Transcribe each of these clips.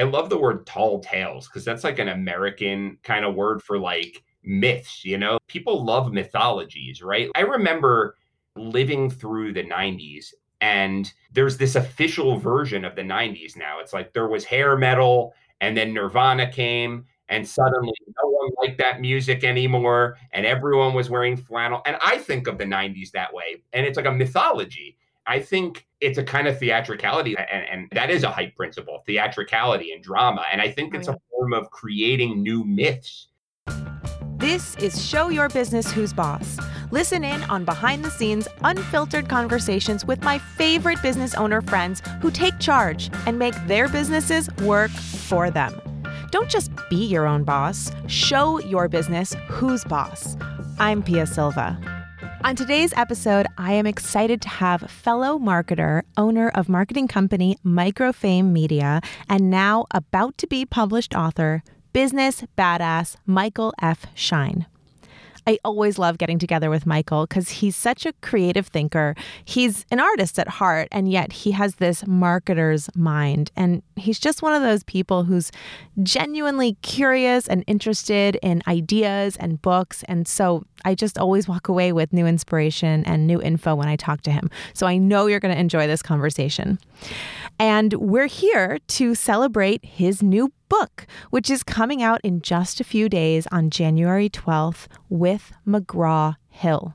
I love the word tall tales because that's like an American kind of word for like myths, you know? People love mythologies, right? I remember living through the 90s and there's this official version of the 90s now. It's like there was hair metal and then Nirvana came and suddenly no one liked that music anymore and everyone was wearing flannel. And I think of the 90s that way. And it's like a mythology. I think it's a kind of theatricality, and, and, that is a hype principle theatricality and drama. And I think oh, it's a form of creating new myths. This is Show Your Business Who's Boss. Listen in on behind the scenes, unfiltered conversations with my favorite business owner friends who take charge and make their businesses work for them. Don't just be your own boss, show your business who's boss. I'm Pia Silva. On today's episode, I am excited to have fellow marketer, owner of marketing company Microfame Media, and now about to be published author, business badass Michael F. Schein. I always love getting together with Michael because he's such a creative thinker. He's an artist at heart, and yet he has this marketer's mind. And he's just one of those people who's genuinely curious and interested in ideas and books. And so I just always walk away with new inspiration and new info when I talk to him. So I know you're going to enjoy this conversation. And we're here to celebrate his new book, which is coming out in just a few days on January 12th with McGraw Hill.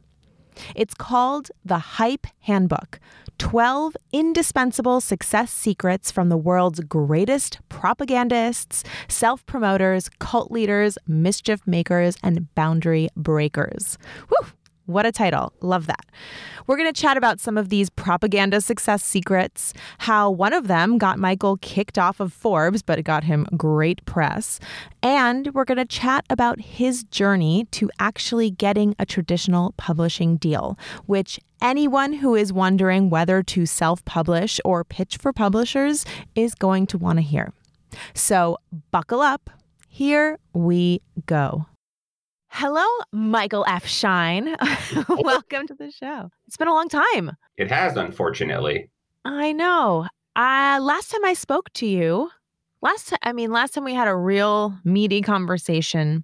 It's called The Hype Handbook 12 indispensable success secrets from the world's greatest propagandists, self promoters, cult leaders, mischief makers, and boundary breakers. What a title. Love that. We're going to chat about some of these propaganda success secrets, how one of them got Michael kicked off of Forbes, but it got him great press. And we're going to chat about his journey to actually getting a traditional publishing deal, which anyone who is wondering whether to self publish or pitch for publishers is going to want to hear. So buckle up. Here we go. Hello, Michael F. Schein. Welcome to the show. It's been a long time. It has, unfortunately. I know. Uh, last time I spoke to you, last time, I mean, last time we had a real meaty conversation,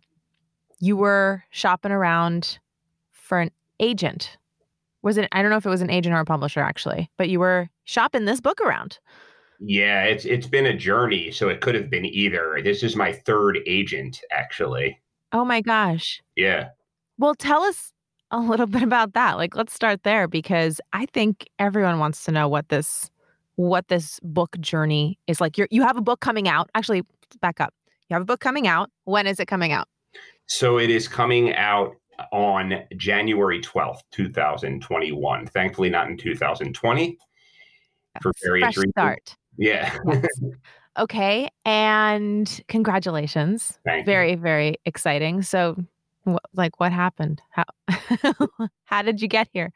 you were shopping around for an agent. Was it, I don't know if it was an agent or a publisher actually, but you were shopping this book around. Yeah, it's it's been a journey, so it could have been either. This is my third agent, actually. Oh my gosh. Yeah. Well, tell us a little bit about that. Like let's start there because I think everyone wants to know what this what this book journey is like. You you have a book coming out. Actually, back up. You have a book coming out. When is it coming out? So it is coming out uh, on January 12th, 2021. Thankfully not in 2020 for various Fresh reasons. Start. Yeah. Yes. Okay. And congratulations. Thank very, you. very exciting. So, wh- like, what happened? How, how did you get here?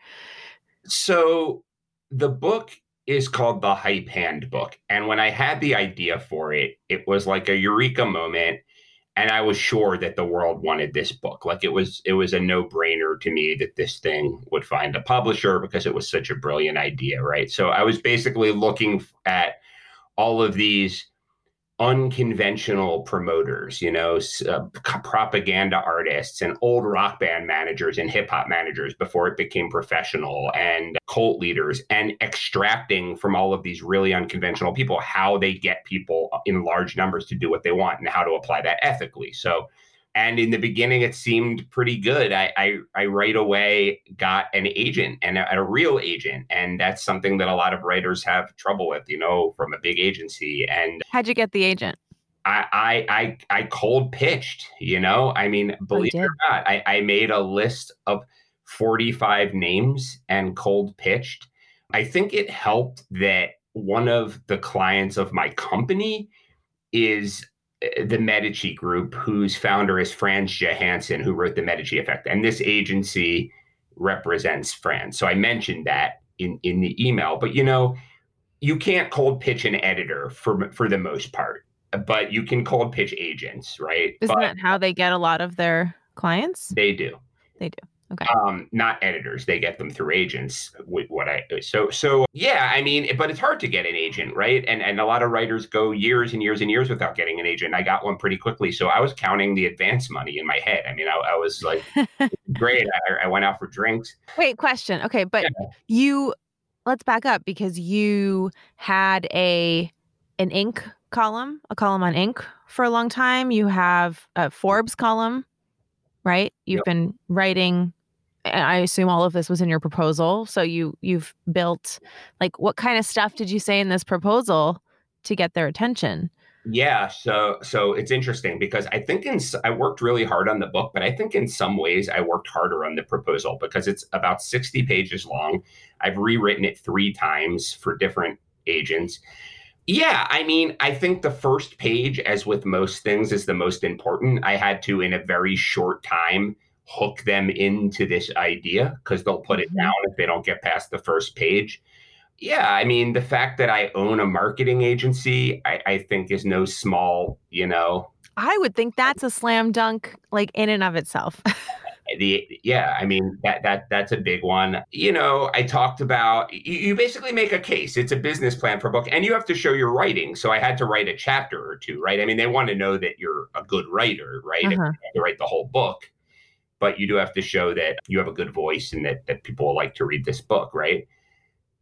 So, the book is called The Hype Handbook. And when I had the idea for it, it was like a eureka moment. And I was sure that the world wanted this book. Like it was, it was a no-brainer to me that this thing would find a publisher because it was such a brilliant idea, right? So I was basically looking at all of these unconventional promoters, you know, uh, propaganda artists and old rock band managers and hip hop managers before it became professional and cult leaders and extracting from all of these really unconventional people how they get people in large numbers to do what they want and how to apply that ethically. So and in the beginning it seemed pretty good. I, I, I right away got an agent and a, a, real agent. And that's something that a lot of writers have trouble with you know from a big agency. And how'd you get the agent? I i i, I cold pitched you know? I mean oh, believe it or not I, I made a list of 45 names and cold pitched. I think it helped that one of the clients of my company is the Medici Group, whose founder is Frans Johansson, who wrote The Medici Effect. And this agency represents Frans. So I mentioned that in, in the email. But you know, you can't cold pitch an editor for for the most part, but you can cold pitch agents, right? Isn't but that how they get a lot of their clients? They do. They do. Okay. Um, not editors. They get them through agents. What I so so yeah. I mean, but it's hard to get an agent, right? And and a lot of writers go years and years and years without getting an agent. I got one pretty quickly, so I was counting the advance money in my head. I mean, I, I was like, great. I, I, went out for drinks. Wait, question. Okay, but yeah. you let's back up because you had a an Inc column, a column on Inc for a long time. You have a Forbes column right? You've yep. been writing I assume all of this was in your proposal. So you you've built like what kind of stuff did you say in this proposal to get their attention? Yeah, so so it's interesting because I think in I worked really hard on the book, but I think in some ways I worked harder on the proposal because it's about 60 pages long. I've rewritten it 3 times for different agents. Yeah, I mean, I think the first page as with most things is the most important. I had to in a very short time hook them into this idea because they'll put it mm-hmm. down if they don't get past the first page. Yeah, I mean, the fact that I own a marketing agency, I, I think is no small, you know. I would think that's a slam dunk, like in and of itself. the yeah i mean that that that's a big one. You know i talked about you, you, basically make a case. It's a business plan for a book and you have to show your writing. So i had to write a chapter or two right? I mean they want to know that you're a good writer right? Uh-huh. to write the whole book but you do have to show that you have a good voice and that, that people like to read this book, right?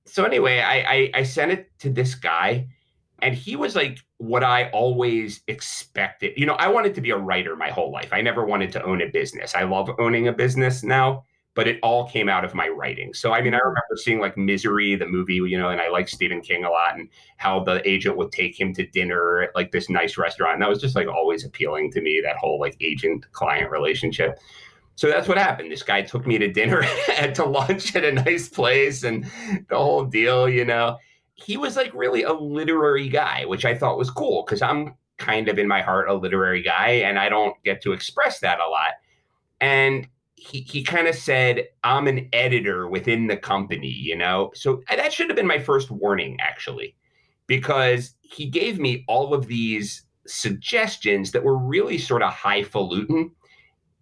So anyway, I, I, I sent it to this guy, and he was like what I always expected. You know, I wanted to be a writer my whole life. I never wanted to own a business. I love owning a business now, but it all came out of my writing. So I mean, I mm-hmm. remember seeing like Misery, the movie, you know, and I like Stephen King a lot, and how the agent would take him to dinner at like this nice restaurant. And that was just like always appealing to me. That whole like agent client relationship. So that's what happened. This guy took me to dinner and to lunch at a nice place and the whole deal, you know. He was like really a literary guy, which I thought was cool because I'm kind of in my heart a literary guy and I don't get to express that a lot. And he, he kind of said, I'm an editor within the company, you know? So that should have been my first warning, actually, because he gave me all of these suggestions that were really sort of highfalutin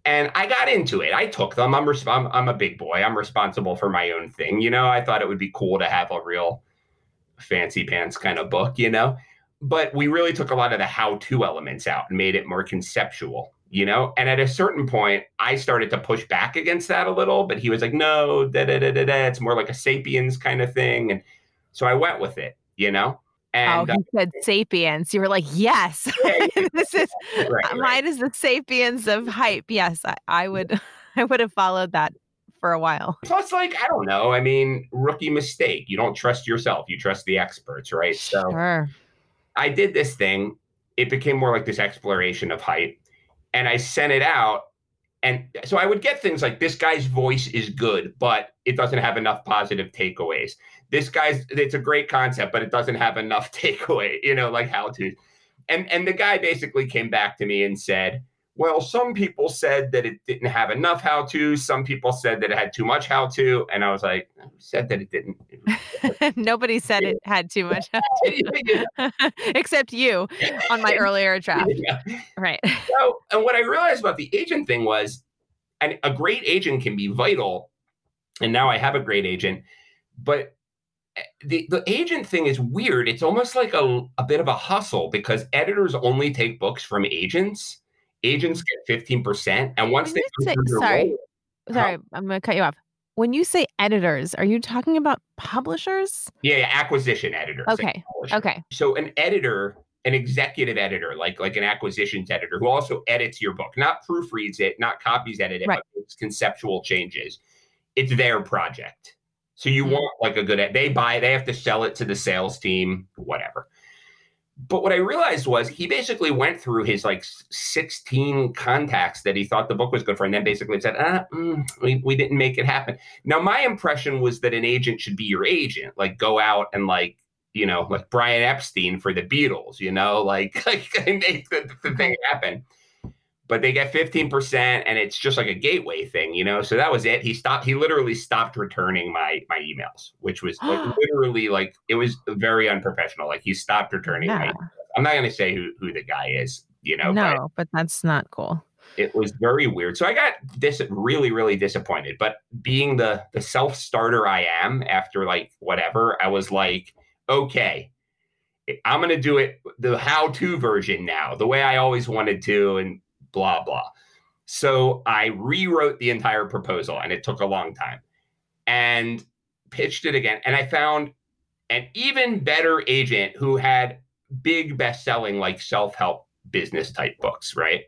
and I got into it. I took them. I'm, I'm, I'm a big boy. I'm responsible for my own thing. You know, I thought it would be cool to have a real fancy pants kind of book. You know, but we really took a lot of the how-to elements out and made it more conceptual. You know, and at a certain point, I started to push back against that a little. But he was like, "No, da da da da da. It's more like a sapiens kind of thing." And so I went with it. You know, and oh, he uh, said sapiens. You were like, yes, yeah, yeah, this is right, right. mine is the sapiens of hype. Yes, I, I would, I would have followed that for a while. Plus, like, I don't know. I mean, rookie mistake. You don't trust yourself. You trust the experts, right? So sure. I did this thing. It became more like this exploration of hype. And I sent it out. And so I would get things like this guy's voice is good, but it doesn't have enough positive takeaways this guy's it's a great concept, but it doesn't have enough takeaway, you know, like how to. And and the guy basically came back to me and said, well, some people said that it didn't have enough how to. Some people said that it had too much how to. And I was like, said that it didn't. Nobody said it had too much except you on my earlier draft. Yeah. Right. So, and what I realized about the agent thing was, and a great agent can be vital. And now I have a great agent, but eh, the the agent thing is weird. It's almost like a, a bit of a hustle because editors only take books from agents. Agents get 15%. And once when they say, sorry, role, sorry, I'm gonna cut you off. When you say editors, are you talking about publishers? Yeah, yeah acquisition editors. Okay. Okay. So an editor, an executive editor, like like an acquisitions editor who also edits your book, not proofreads it, not copies edit it, right. but makes conceptual changes. It's their project. So you mm-hmm. want like a good they buy they have to sell it to the sales team, whatever. But what I realized was he basically went through his like 16 contacts that he thought the book was good for, and then basically said, ah, mm, we, we didn't make it happen. Now, my impression was that an agent should be your agent, like go out and like, you know, like Brian Epstein for the Beatles, you know, like, like make the, the thing happen but they get 15% and it's just like a gateway thing you know so that was it he stopped he literally stopped returning my my emails which was like literally like it was very unprofessional like he stopped returning yeah. my i'm not going to say who, who the guy is you know no but, but that's not cool It was very weird. So I got this really, really disappointed. But being the the self starter I am after like whatever, I was like, okay, I'm gonna do it the how to version now, the way I always wanted to, and blah blah. So I rewrote the entire proposal, and it took a long time, and pitched it again, and I found an even better agent who had big best selling like self help business type books, right?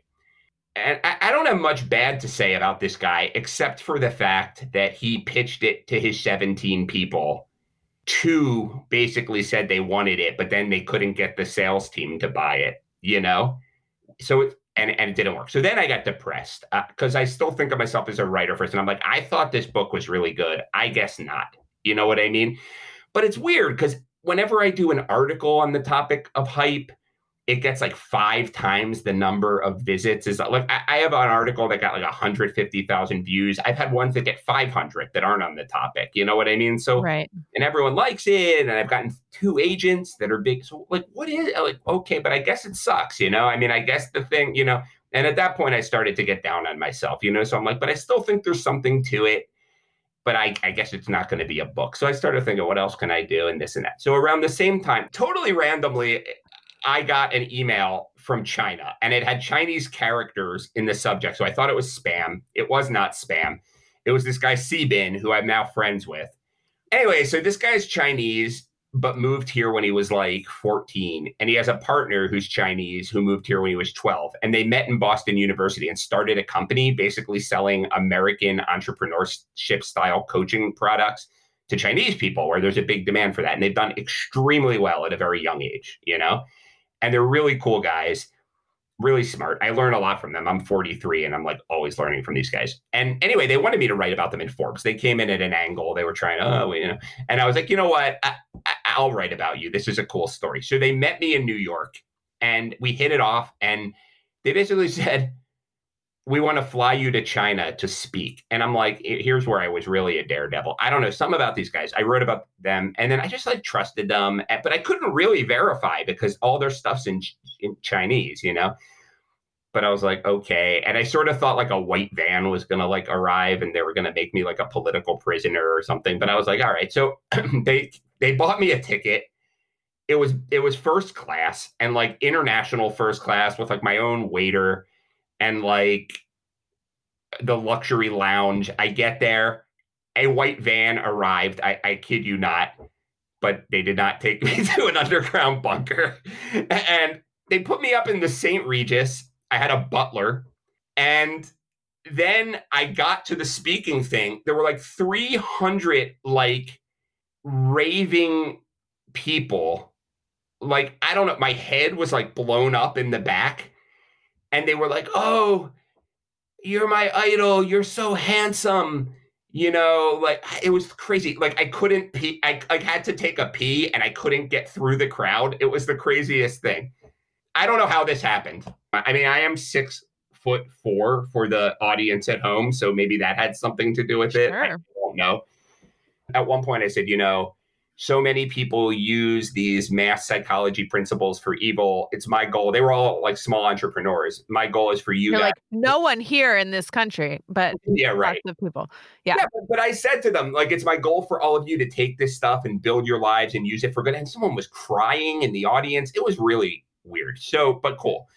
And I, I, don't have much bad to say about this guy, except for the fact that he pitched it to his 17 people. Two basically said they wanted it, but then they couldn't get the sales team to buy it, you know? So, it, and, and it didn't work. So then I got depressed because uh, I still think of myself as a writer first. And I'm like, I thought this book was really good. I guess not. You know what I mean? But it's weird because whenever I do an article on the topic of hype, it gets like five times the number of visits. Is like I, have an article that got like 150,000 views. I've had ones that get 500 that aren't on the topic. You know what I mean? So right, and everyone likes it. And I've gotten two agents that are big. So like, what is like? Okay, but I guess it sucks. You know? I mean, I guess the thing. You know. And at that point, I started to get down on myself. You know, so I'm like, but I still think there's something to it but I, I, guess it's not going to be a book. So I started thinking, what else can I do and this and that. So around the same time, totally randomly, I got an email from China and it had Chinese characters in the subject. So I thought it was spam. It was not spam. It was this guy Sebin, who I'm now friends with. Anyway, so this guy's Chinese but moved here when he was like 14. And he has a partner who's Chinese who moved here when he was 12. And they met in Boston University and started a company basically selling American entrepreneurship style coaching products to Chinese people where there's a big demand for that. And they've done extremely well at a very young age, you know? And they're really cool guys really smart. I learn a lot from them. I'm 43 and I'm like always learning from these guys. And anyway, they wanted me to write about them in Forbes. They came in at an angle. They were trying, oh, you know, and I was like, you know what? I, will write about you. This is a cool story. So they met me in New York and we hit it off. And they basically said, we want to fly you to China to speak. And I'm like, here's where I was really a daredevil. I don't know, some about these guys. I wrote about them and then I just like trusted them, eh, but I couldn't really verify because all their stuff's in, in Chinese, you know? But I was like, okay. And I sort of thought like a white van was going to like arrive and they were going to make me like a political prisoner or something. But I was like, all right. So they, they bought me a ticket. It was, it was first class and like international first class with like my own waiter and like the luxury lounge. I get there, a white van arrived. I, I kid you not, but they did not take me to an underground bunker. And they put me up in the St. Regis. I had a butler. And then I got to the speaking thing. There were like 300 like raving people. Like, I don't know, my head was like blown up in the back and they were like, "Oh, you're my idol. You're so handsome." You know, like it was crazy. Like I couldn't pee. I, I had to take a pee and I couldn't get through the crowd. It was the craziest thing. I don't know how this happened. I mean, I am six foot four for the audience at home, so maybe that had something to do with it. Sure. I don't know. At one point, I said, you know, so many people use these mass psychology principles for evil. It's my goal. They were all like small entrepreneurs. My goal is for you guys. Like, no one here in this country, but yeah, right. Lots of people. Yeah. yeah but, but, I said to them, like, it's my goal for all of you to take this stuff and build your lives and use it for good. And someone was crying in the audience. It was really weird. So, but cool.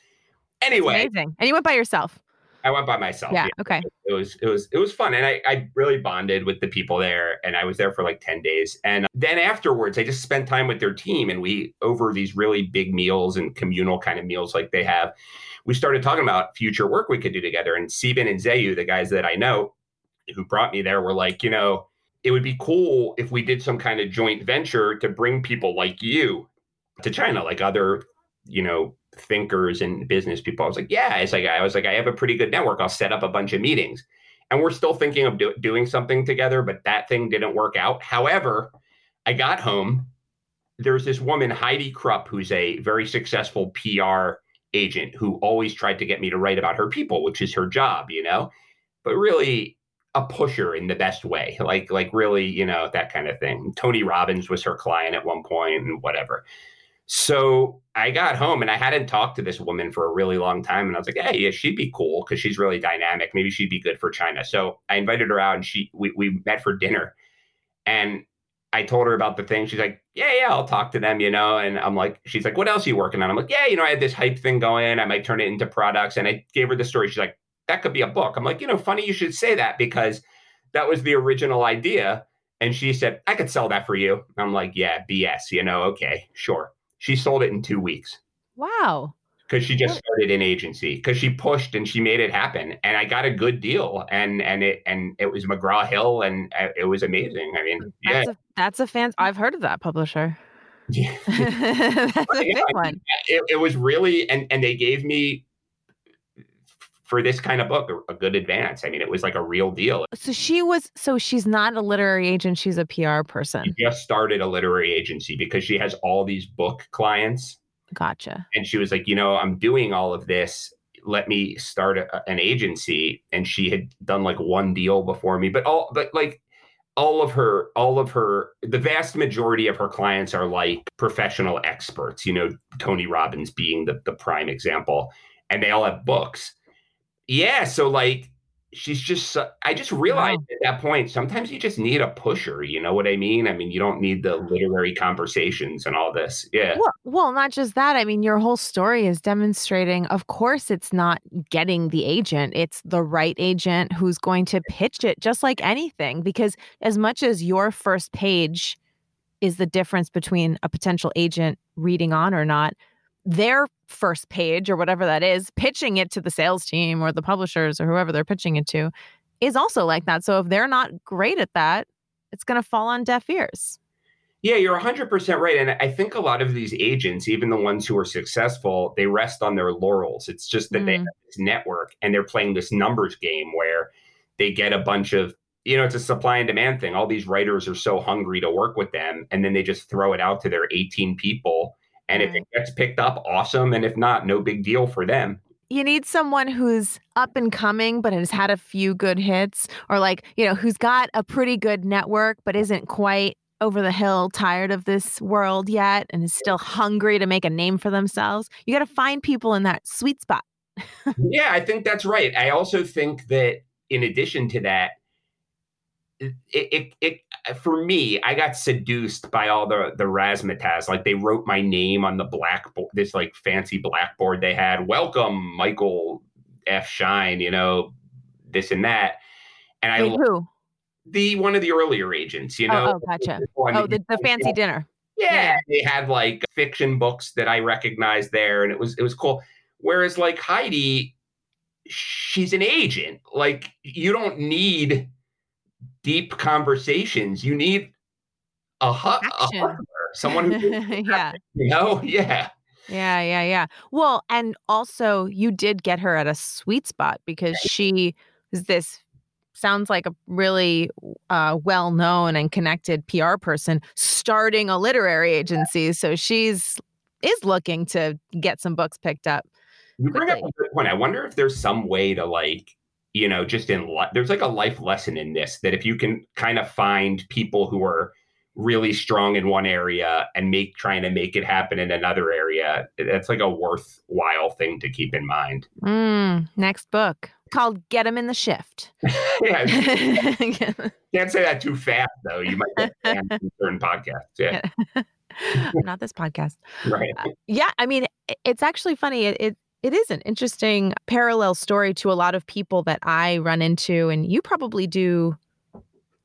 Anyway, That's amazing. And you went by yourself. I went by myself. Yeah, yeah. Okay. It was it was it was fun, and I I really bonded with the people there, and I was there for like ten days, and then afterwards I just spent time with their team, and we over these really big meals and communal kind of meals like they have, we started talking about future work we could do together. And Sebin and Zayu, the guys that I know, who brought me there, were like, you know, it would be cool if we did some kind of joint venture to bring people like you to China, like other you know thinkers and business people. I was like, yeah, it's like I was like, I have a pretty good network. I'll set up a bunch of meetings, and we're still thinking of do- doing something together, but that thing didn't work out. However, I got home. There's this woman, Heidi Krupp, who's a very successful PR agent who always tried to get me to write about her people, which is her job, you know, but really a pusher in the best way, like like really, you know, that kind of thing. Tony Robbins was her client at one point and whatever. So I got home and I hadn't talked to this woman for a really long time. And I was like, hey, yeah, she'd be cool because she's really dynamic. Maybe she'd be good for China. So I invited her out and she we, we met for dinner. And I told her about the thing. She's like, yeah, yeah, I'll talk to them, you know. And I'm like, she's like, what else are you working on? I'm like, yeah, you know, I had this hype thing going. I might turn it into products. And I gave her the story. She's like, that could be a book. I'm like, you know, funny you should say that because that was the original idea. And she said, I could sell that for you. I'm like, yeah, BS, you know, okay, sure. She sold it in two weeks. Wow. Because she just started an agency. Because she pushed and she made it happen, and I got a good deal, and and it and it was McGraw Hill, and uh, it was amazing. I mean, that's yeah, a, that's a fan. I've heard of that publisher. yeah. that's a Yeah, big one. it, it was really, and and they gave me for this kind of book a, a good advance. I mean, it was like a real deal. So she was. So she's not a literary agent. She's a PR person. She just started a literary agency because she has all these book clients. Gotcha. and she was like, you know, I'm doing all of this. Let me start a, an agency. And she had done like one deal before me, but all, but like all of her, all of her, the vast majority of her clients are like professional experts. You know, Tony Robbins being the the prime example, and they all have books. Yeah, so like she's just so- i just realized at that point sometimes you just need a pusher you know what i mean i mean you don't need the literary conversations and all this yeah Well, well, not just that. I mean, your whole story is demonstrating, of course, it's not getting the agent, it's the right agent who's going to pitch it just like anything. Because as much as your first page is the difference between a potential agent reading on or not, their first page or whatever that is, pitching it to the sales team or the publishers or whoever they're pitching it to is also like that. So if they're not great at that, it's going to fall on deaf ears. Yeah, you're 100% right. And I think a lot of these agents, even the ones who are successful, they rest on their laurels. It's just that they Mm. have this network and they're playing this numbers game where they get a bunch of, you know, it's a supply and demand thing. All these writers are so hungry to work with them. And then they just throw it out to their 18 people. And if it gets picked up, awesome. And if not, no big deal for them. you need someone who's up and coming but has had a few good hits or like you know who's got a pretty good network but isn't quite over the hill tired of this world yet and is still hungry to make a name for themselves you got to find people in that sweet spot yeah, I think that's right. I also think that in addition to that, it, it, it uh, for me, I got seduced by all the the razzmatazz. Like they wrote my name on the blackboard, this like fancy blackboard they had. Welcome, Michael F. Schein. You know this and that. And I Wait, lo- who the one of the earlier agents. You know, oh, oh gotcha oh the, the fancy dinner yeah, Yeah. they had like fiction books that I recognized there, and it was it was cool. Whereas like Heidi, she's an agent. Like you don't need deep conversations. You need a, hu- a hustler, someone who yeah you know, yeah, Yeah, yeah, yeah. Well, and also you did get her at a sweet spot because she is this sounds like a really uh, well-known and connected PR person starting a literary agency. So she's is looking to get some books picked up. You bring up a good point. I wonder if there's some way to like, you know, just in li- there's like a life lesson in this that if you can kind of find people who are really strong in one area and make trying to make it happen in another area, that's like a worthwhile thing to keep in mind. Mm, next book called Get Them in the Shift." yeah, can't say that too fast though. You might get certain podcasts. Yeah, Not this podcast. right. Yeah, I mean, it's actually funny. It, it it is an interesting parallel story to a lot of people that I run into, and you probably do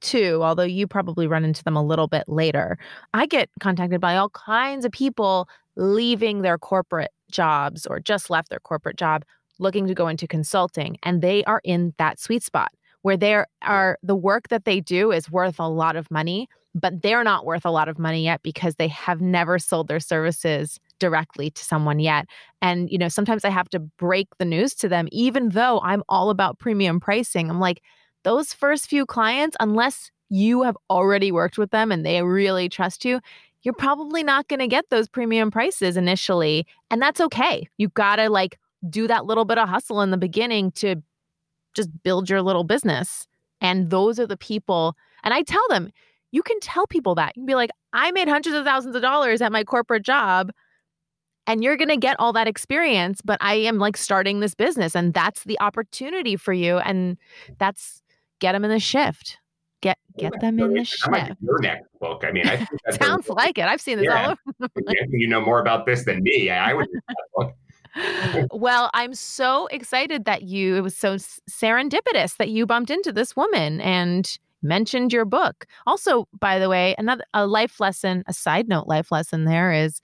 too. Although you probably run into them a little bit later. I get contacted by all kinds of people leaving their corporate jobs or just left their corporate job, looking to go into consulting, and they are in that sweet spot where they are the work that they do is worth a lot of money but they're not worth a lot of money yet because they have never sold their services directly to someone yet. And, you know, sometimes I have to break the news to them, even though I'm all about premium pricing. I'm like, those first few clients, unless you have already worked with them and they really trust you, you're probably not going to get those premium prices initially. And that's okay. You got to like do that little bit of hustle in the beginning to just build your little business. And those are the people. And I tell them, you can tell people that. You can be like, I made hundreds of thousands of dollars at my corporate job. And you're going to get all that experience but i am like starting this business and that's the opportunity for you and that's get them in the shift. Get get them in the shift. your next book i mean I sounds like it. I've seen this yeah. all over you know more about this than me i would well, I'm so excited that you, it was so serendipitous that you bumped into this woman and mentioned your book. Also, by the way, another a life lesson, a side note life lesson there is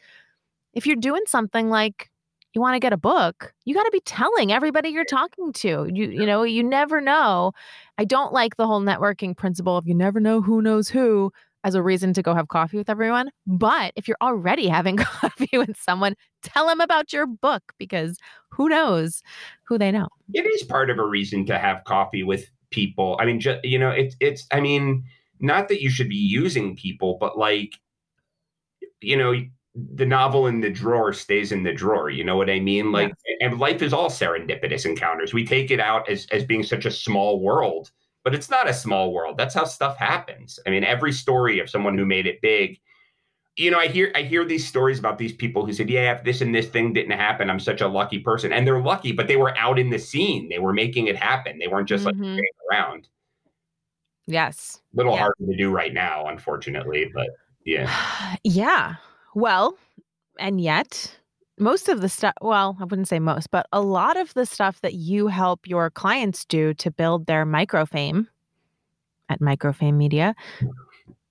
if you're doing something like you want to get a book, you got to be telling everybody you're talking to. You you know, you never know. I don't like the whole networking principle of you never know who knows who as a reason to go have coffee with everyone. But if you're already having coffee with someone, tell them about your book because who knows who they know. It is part of a reason to have coffee with people. I mean, just, you know, it's it's I mean, not that you should be using people, but like you know, the novel in the drawer stays in the drawer. You know what I mean? Like, yeah. and life is all serendipitous encounters. We take it out as as being such a small world, but it's not a small world. That's how stuff happens. I mean, every story of someone who made it big. You know, I hear I hear these stories about these people who said, "Yeah, if this and this thing didn't happen, I'm such a lucky person." And they're lucky, but they were out in the scene. They were making it happen. They weren't just mm-hmm. like around. Yes. A little yeah. hard to do right now, unfortunately, but yeah. yeah. Well, and yet most of the stuff, well, I wouldn't say most, but a lot of the stuff that you help your clients do to build their microfame at Microfame Media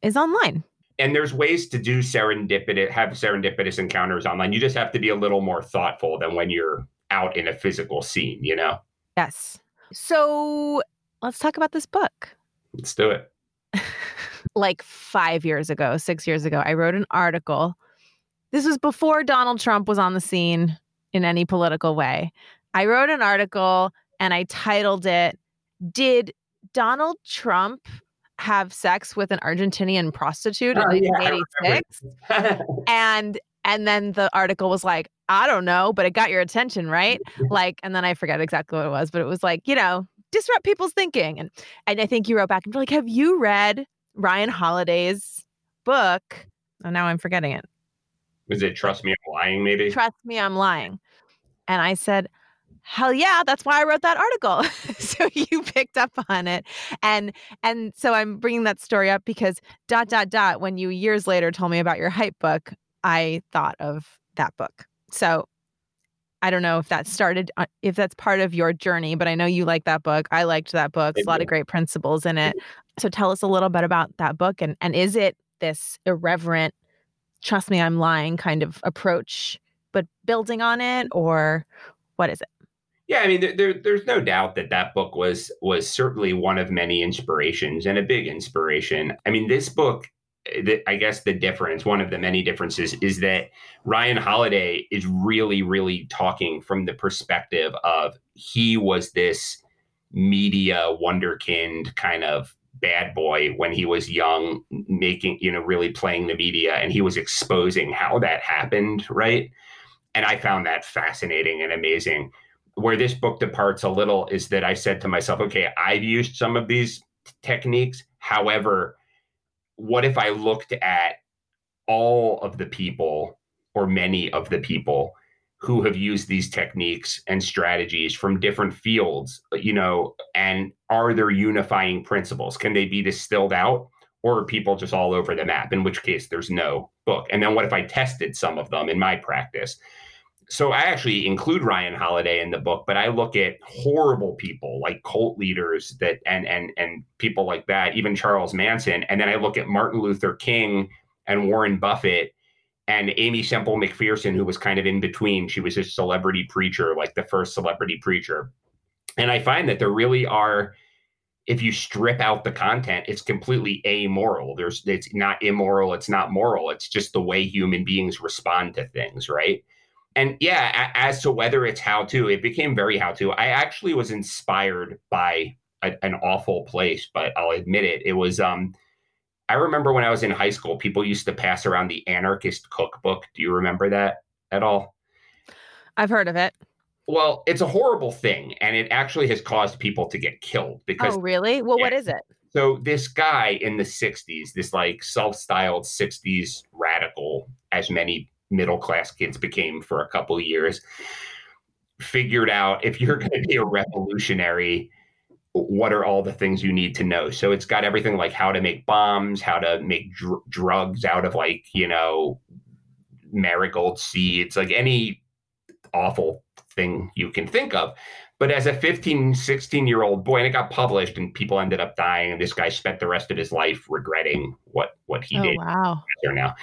is online. And there's ways to do serendipitous, have serendipitous encounters online. You just have to be a little more thoughtful than when you're out in a physical scene, you know? Yes. So let's talk about this book. Let's do it. like five years ago, six years ago, I wrote an article this was before Donald Trump was on the scene in any political way. I wrote an article and I titled it, Did Donald Trump have sex with an Argentinian prostitute oh, in 1986? Yeah, and and then the article was like, I don't know, but it got your attention, right? like, and then I forget exactly what it was, but it was like, you know, disrupt people's thinking. And and I think you wrote back and were like, Have you read Ryan Holiday's book? Oh, now I'm forgetting it. Was it Trust Me I'm Lying, maybe? Trust Me I'm Lying. And I said, Hell yeah, that's why I wrote that article. so you picked up on it. And and so I'm bringing that story up because dot dot dot when you years later told me about your hype book, I thought of that book. So I don't know if that started uh, if that's part of your journey, but I know you like that book. I liked that book. There's a lot of great principles in it. So tell us a little bit about that book and and is it this irreverent trust me, I'm lying kind of approach, but building on it, or what is it? Yeah, I mean, there, there, there's no doubt that that book was was certainly one of many inspirations and a big inspiration. I mean, this book, eh, the, I guess the difference, one of the many differences, is that Ryan Holiday is really, really talking from the perspective of he was this media wonderkind kind of bad boy when he was young, making, you know, really playing the media, and he was exposing how that happened, right? And I found that fascinating and amazing. Where this book departs a little is that I said to myself, okay, I've used some of these techniques. However, what if I looked at all of the people or many of the people who have used these techniques and strategies from different fields, you know, and are there unifying principles? Can they be distilled out? Or are people just all over the map? In which case, there's no book. And then what if I tested some of them in my practice? So I actually include Ryan Holiday in the book, but I look at horrible people like cult leaders that and and and people like that, even Charles Manson, and then I look at Martin Luther King and Warren Buffett and Aimee Semple McPherson, who was kind of in between. She was a celebrity preacher, like the first celebrity preacher. And I find that there really are, if you strip out the content, it's completely amoral. There's it's not immoral, it's not moral. It's just the way human beings respond to things, right? And yeah, as to whether it's how to, it became very how to. I actually was inspired by a, an awful place, but I'll admit it. It was um I remember when I was in high school, people used to pass around the anarchist cookbook. Do you remember that at all? I've heard of it. Well, it's a horrible thing, and it actually has caused people to get killed because. Oh, really? Well, yeah. what is it? So this guy in the '60s, this like self-styled '60s radical, as many middle class kids became for a couple of years, figured out if you're going to be a revolutionary, what are all the things you need to know? So it's got everything like how to make bombs, how to make dr- drugs out of like, you know, marigold seeds, like any awful thing you can think of. But as a 15, 16 year old boy, and it got published and people ended up dying, and this guy spent the rest of his life regretting what, what he oh, did. Wow. Now,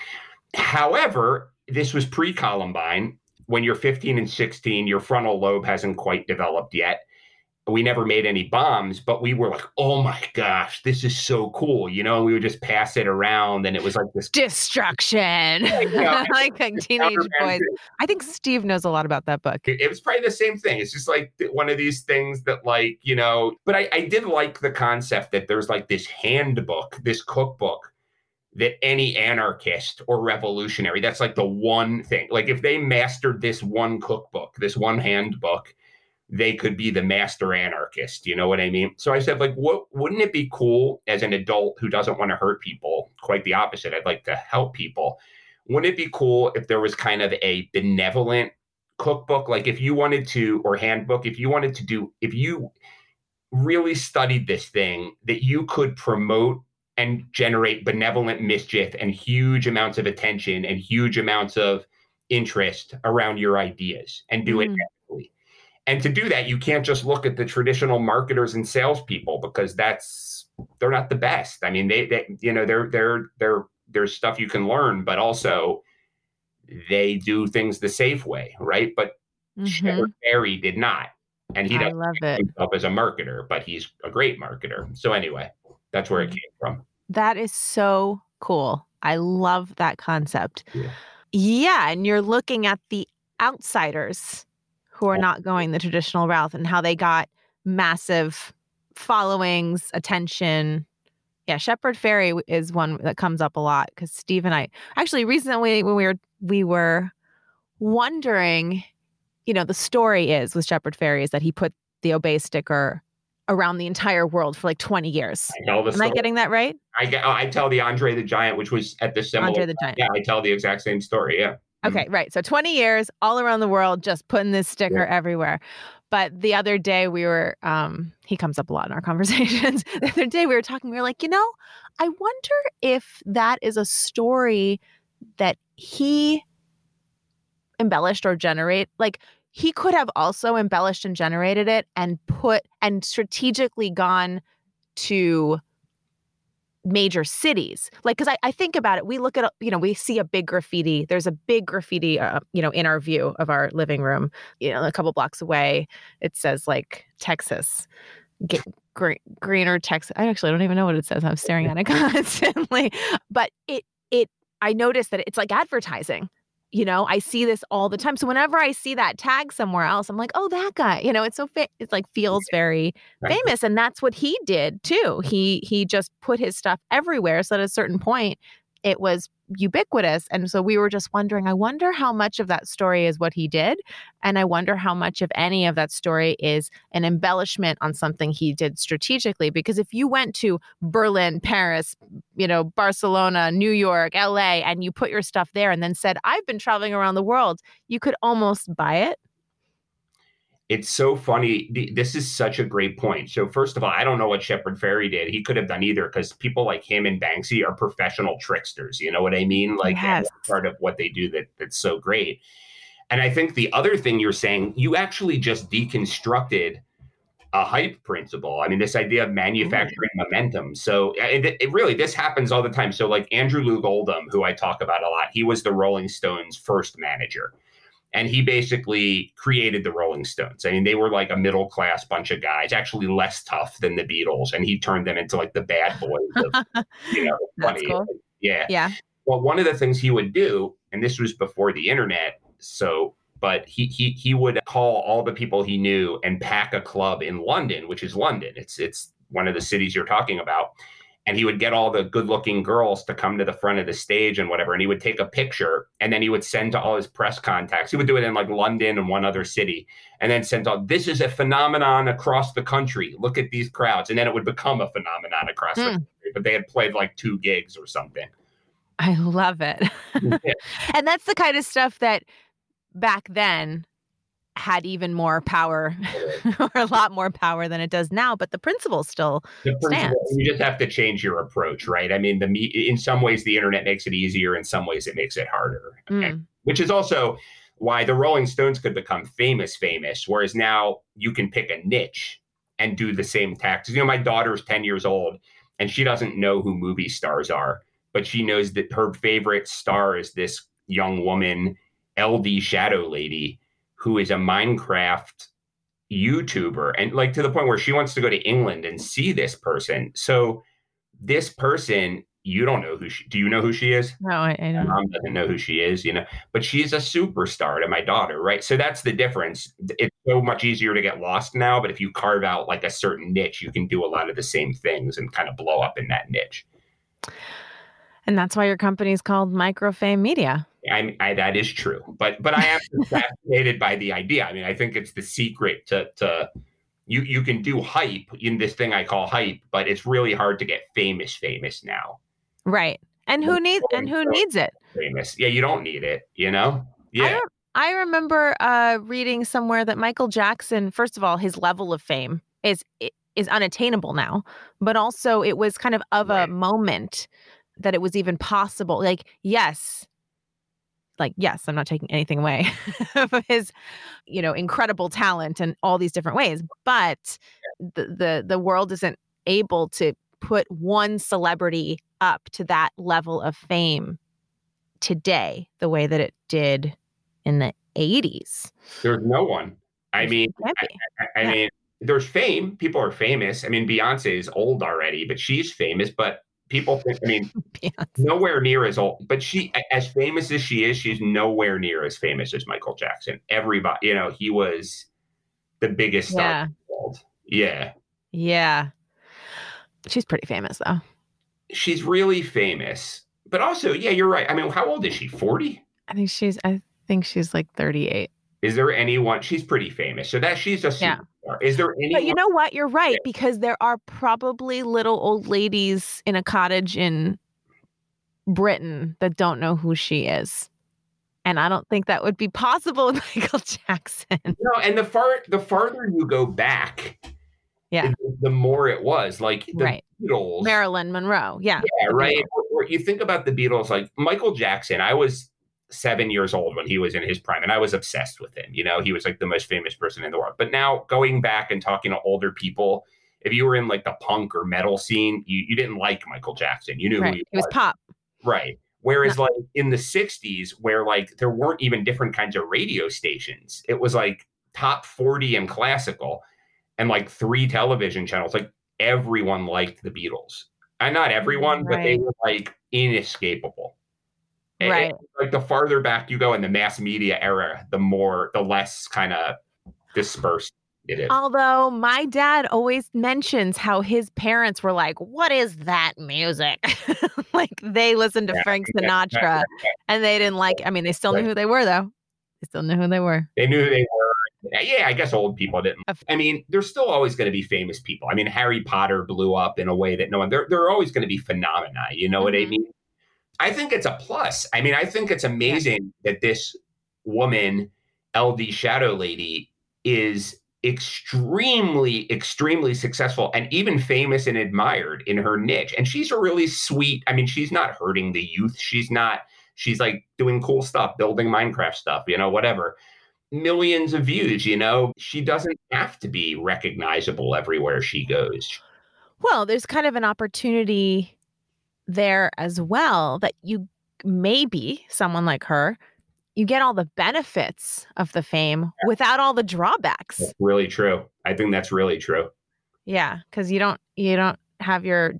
however, this was pre Columbine. When you're 15 and 16, your frontal lobe hasn't quite developed yet we never made any bombs, but we were like, oh my gosh, this is so cool. You know, we would just pass it around and it was like this destruction. like teenage boys. I think Steve knows a lot about that book. It, it, was probably the same thing. It's just like one of these things that, like, you know, but I, I did like the concept that there's like this handbook, this cookbook that any anarchist or revolutionary, that's like the one thing. Like, if they mastered this one cookbook, this one handbook, they could be the master anarchist. You know what I mean? So I said, like, what wouldn't it be cool as an adult who doesn't want to hurt people? Quite the opposite. I'd like to help people. Wouldn't it be cool if there was kind of a benevolent cookbook? Like if you wanted to, or handbook, if you wanted to do, if you really studied this thing, that you could promote and generate benevolent mischief and huge amounts of attention and huge amounts of interest around your ideas and do mm. it and to do that, you can't just look at the traditional marketers and salespeople because that's they're not the best. I mean, they, they you know, they're they're they're there's stuff you can learn, but also they do things the safe way, right? But mm Barry did not, and he doesn't love it. himself as a marketer, but he's a great marketer. So anyway, that's where it mm-hmm. came from. That is so cool. I love that concept. Yeah, yeah and you're looking at the outsiders who are not going the traditional route and how they got massive followings, attention. Yeah, Shepard Fairey is one that comes up a lot because Steve and I actually recently when we were we were wondering, you know, the story is with Shepard Fairey is that he put the obey sticker around the entire world for like 20 years. I Am story. I getting that right? I get, oh, I tell the Andre the Giant, which was at the symbol. Andre the Giant. Yeah, I tell the exact same story. Yeah. Okay, right. So 20 years all around the world, just putting this sticker yeah. everywhere. But the other day we were, um, he comes up a lot in our conversations. the other day we were talking, we were like, you know, I wonder if that is a story that he embellished or generate. Like he could have also embellished and generated it and put and strategically gone to major cities like because I, I think about it we look at you know we see a big graffiti there's a big graffiti uh, you know in our view of our living room you know a couple blocks away it says like texas Get, green, greener texas i actually don't even know what it says i'm staring at it constantly but it it i noticed that it's like advertising you know i see this all the time. So whenever i see that tag somewhere else i'm like oh that guy you know it's so fa- it's like feels very famous and that's what he did too. He he just put his stuff everywhere so at a certain point it was ubiquitous. And so we were just wondering, I wonder how much of that story is what he did. And I wonder how much of any of that story is an embellishment on something he did strategically. Because if you went to Berlin, Paris, you know, Barcelona, New York, LA, and you put your stuff there and then said, I've been traveling around the world, you could almost buy it it's so funny. This is such a great point. So, first of all, I don't know what Shepard Fairey did. He could have done either because people like him and Banksy are professional tricksters. You know what I mean? Like, yes. part of what they do that that's so great. And I think the other thing you're saying, you actually just deconstructed a hype principle. I mean, this idea of manufacturing mm. momentum. So, it, it really, this happens all the time. So, like Andrew Loog Oldham, who I talk about a lot, he was the Rolling Stones' first manager and he basically created the Rolling Stones. I mean, they were like a middle class bunch of guys, actually less tough than the Beatles, and he turned them into like the bad boys. Of, you know, funny, cool. yeah, yeah. Well, one of the things he would do, and this was before the internet, so but he he he would call all the people he knew and pack a club in London, which is London. It's it's one of the cities you're talking about and he would get all the good looking girls to come to the front of the stage and whatever and he would take a picture and then he would send to all his press contacts he would do it in like london and one other city and then send out this is a phenomenon across the country look at these crowds and then it would become a phenomenon across mm. the hmm. country but they had played like two gigs or something I love it. yeah. And that's the kind of stuff that back then had even more power or a lot more power than it does now but the principle still the principle, stands. you just have to change your approach right i mean the in some ways the internet makes it easier in some ways it makes it harder mm. which is also why the rolling stones could become famous famous whereas now you can pick a niche and do the same tactics you know my daughter's 10 years old and she doesn't know who movie stars are but she knows that her favorite star is this young woman ld shadow lady who is a Minecraft YouTuber and like to the point where she wants to go to England and see this person. So this person, you don't know who she do you know who she is? No, I, I don't. My mom doesn't know who she is, you know, but she's a superstar to my daughter, right? So that's the difference. It's so much easier to get lost now, but if you carve out like a certain niche, you can do a lot of the same things and kind of blow up in that niche. And that's why your company is called Microfame Media. I, I, that is true, but but I am fascinated by the idea. I mean, I think it's the secret to to you you can do hype in this thing I call hype, but it's really hard to get famous famous now. Right, and who needs and who needs it? Famous, yeah, you don't need it. You know, yeah. I, re- I remember uh, reading somewhere that Michael Jackson, first of all, his level of fame is is unattainable now, but also it was kind of of right. a moment that it was even possible. Like, yes, like yes i'm not taking anything away from his you know incredible talent and all these different ways but the, the the world isn't able to put one celebrity up to that level of fame today the way that it did in the 80s there's no one. I mean I, I, I yeah. mean there's fame. People are famous. I mean beyonce is old already but she's famous but people think, I mean, nowhere near as old, but she, as famous as she is, she's nowhere near as famous as Michael Jackson. Everybody, you know, he was the biggest star yeah. in the world. Yeah. Yeah. She's pretty famous, though. She's really famous. But also, yeah, you're right. I mean, how old is she? 40? I think she's, I think she's like 38. Is there anyone? She's pretty famous, so that she's a yeah. Is there any? But you know what? You're right because there are probably little old ladies in a cottage in Britain that don't know who she is, and I don't think that would be possible with Michael Jackson. No, and the far the farther you go back, yeah, the more it was like the right. Beatles, Marilyn Monroe, yeah, yeah, right. Or, or you think about the Beatles, like Michael Jackson. I was seven years old when he was in his prime, and I was obsessed with him. You know, he was like the most famous person in the world. But now going back and talking to older people, if you were in like the punk or metal scene, you, you didn't like Michael Jackson. You knew right. who he, he was. was. pop. Right. Whereas like in the 60s, where like there weren't even different kinds of radio stations, it was like top 40 and classical and like three television channels. Like everyone liked the Beatles. And not everyone, right. but they were like inescapable. Right. It, like the farther back you go in the mass media era, the more, the less kind of dispersed it is. Although my dad always mentions how his parents were like, What is that music? like they listened to yeah, Frank Sinatra yeah, and they didn't like, I mean, they still knew who they were though. They still knew who they were. They knew who they were. Yeah, I guess old people didn't. I mean, there's still always going to be famous people. I mean, Harry Potter blew up in a way that no one, there, there are always going to be phenomena. You know mm-hmm. what I mm-hmm. mean? I think it's a plus. I mean, I think it's amazing yeah. that this woman, LDShadowLady, is extremely, extremely successful and even famous and admired in her niche. And she's a really sweet, I mean, she's not hurting the youth. She's not, she's like doing cool stuff, building Minecraft stuff, you know, whatever. Millions of views, you know, she doesn't have to be recognizable everywhere she goes. Well, there's kind of an opportunity there as well that you maybe someone like her you get all the benefits of the fame without all the drawbacks. That's really true. I think that's really true. Yeah because you don't you don't have your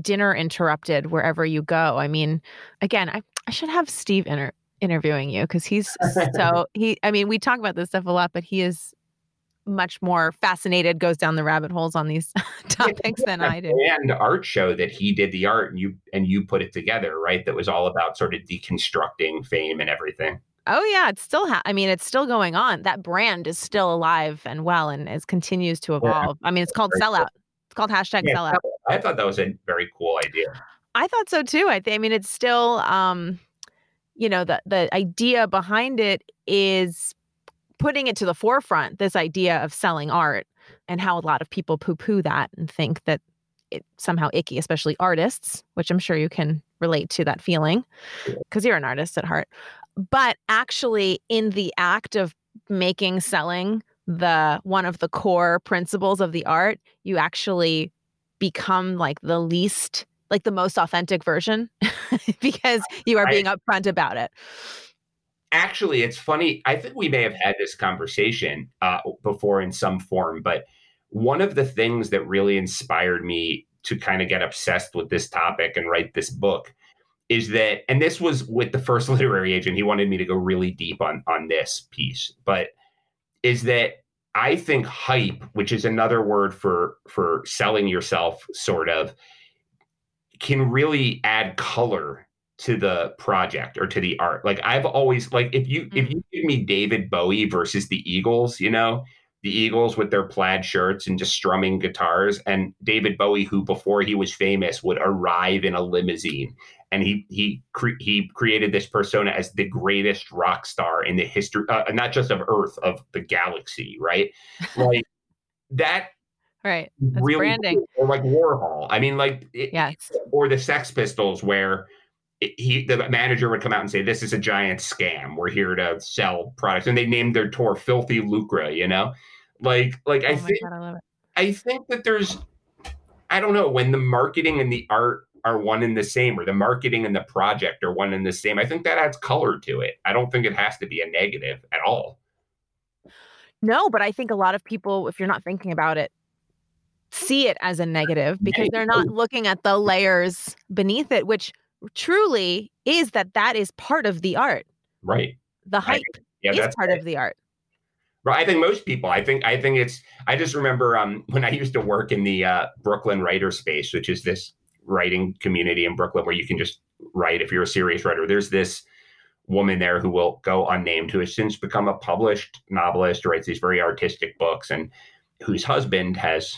dinner interrupted wherever you go. I mean again i, I should have steve inter- interviewing you because he's so he i mean we talk about this stuff a lot but he is much more fascinated, goes down the rabbit holes on these topics than I do. And art show that he did the art and you and you put it together, right? That was all about sort of deconstructing fame and everything. Oh yeah, it's still. Ha- I mean, it's still going on. That brand is still alive and well, and is continues to evolve. Yeah. I mean, it's called Sellout. It's called hashtag yeah, Sellout. I thought that was a very cool idea. I thought so too. I, th- I mean, it's still, um, you know, the the idea behind it is putting it to the forefront. This idea of selling art and how a lot of people poo poo that and think that it's somehow icky, especially artists, which I'm sure you can relate to that feeling because you're an artist at heart. But actually, in the act of making selling the one of the core principles of the art, you actually become like the least, like the most authentic version because you are being upfront about it. Actually, it's funny. I think we may have had this conversation uh, before in some form, but one of the things that really inspired me to kind of get obsessed with this topic and write this book is that and this was with the first literary agent he wanted me to go really deep on on this piece but is that i think hype which is another word for for selling yourself sort of can really add color to the project or to the art like i've always like if you mm-hmm. if you give me david bowie versus the eagles you know the Eagles with their plaid shirts and just strumming guitars. And David Bowie, who before he was famous would arrive in a limousine, and he he cre- he created this persona as the greatest rock star in the history, uh, not just of Earth, of the galaxy. Right, like that. Right, That's really branding. Cool. Or like Warhol. I mean, like it, yes, or the Sex Pistols, where he the manager would come out and say this is a giant scam we're here to sell products and they named their tour filthy lucre you know like, like oh I think God, I, I think that there's, I don't know, when the marketing and the art are one and the same, or the marketing and the project are one and the same. I think that adds color to it. I don't think it has to be a negative at all. No, but I think a lot of people, if you're not thinking about it, see it as a negative because they're not looking at the layers beneath it, which truly is that that is part of the art. Right. The hype I, yeah, is part right. of the art. Right. I think most people. I think. I think it's. I just remember um, when I used to work in the uh, Brooklyn writer space, which is this writing community in Brooklyn where you can just write if you're a serious writer. There's this woman there who will go unnamed, who has since become a published novelist, writes these very artistic books, and whose husband has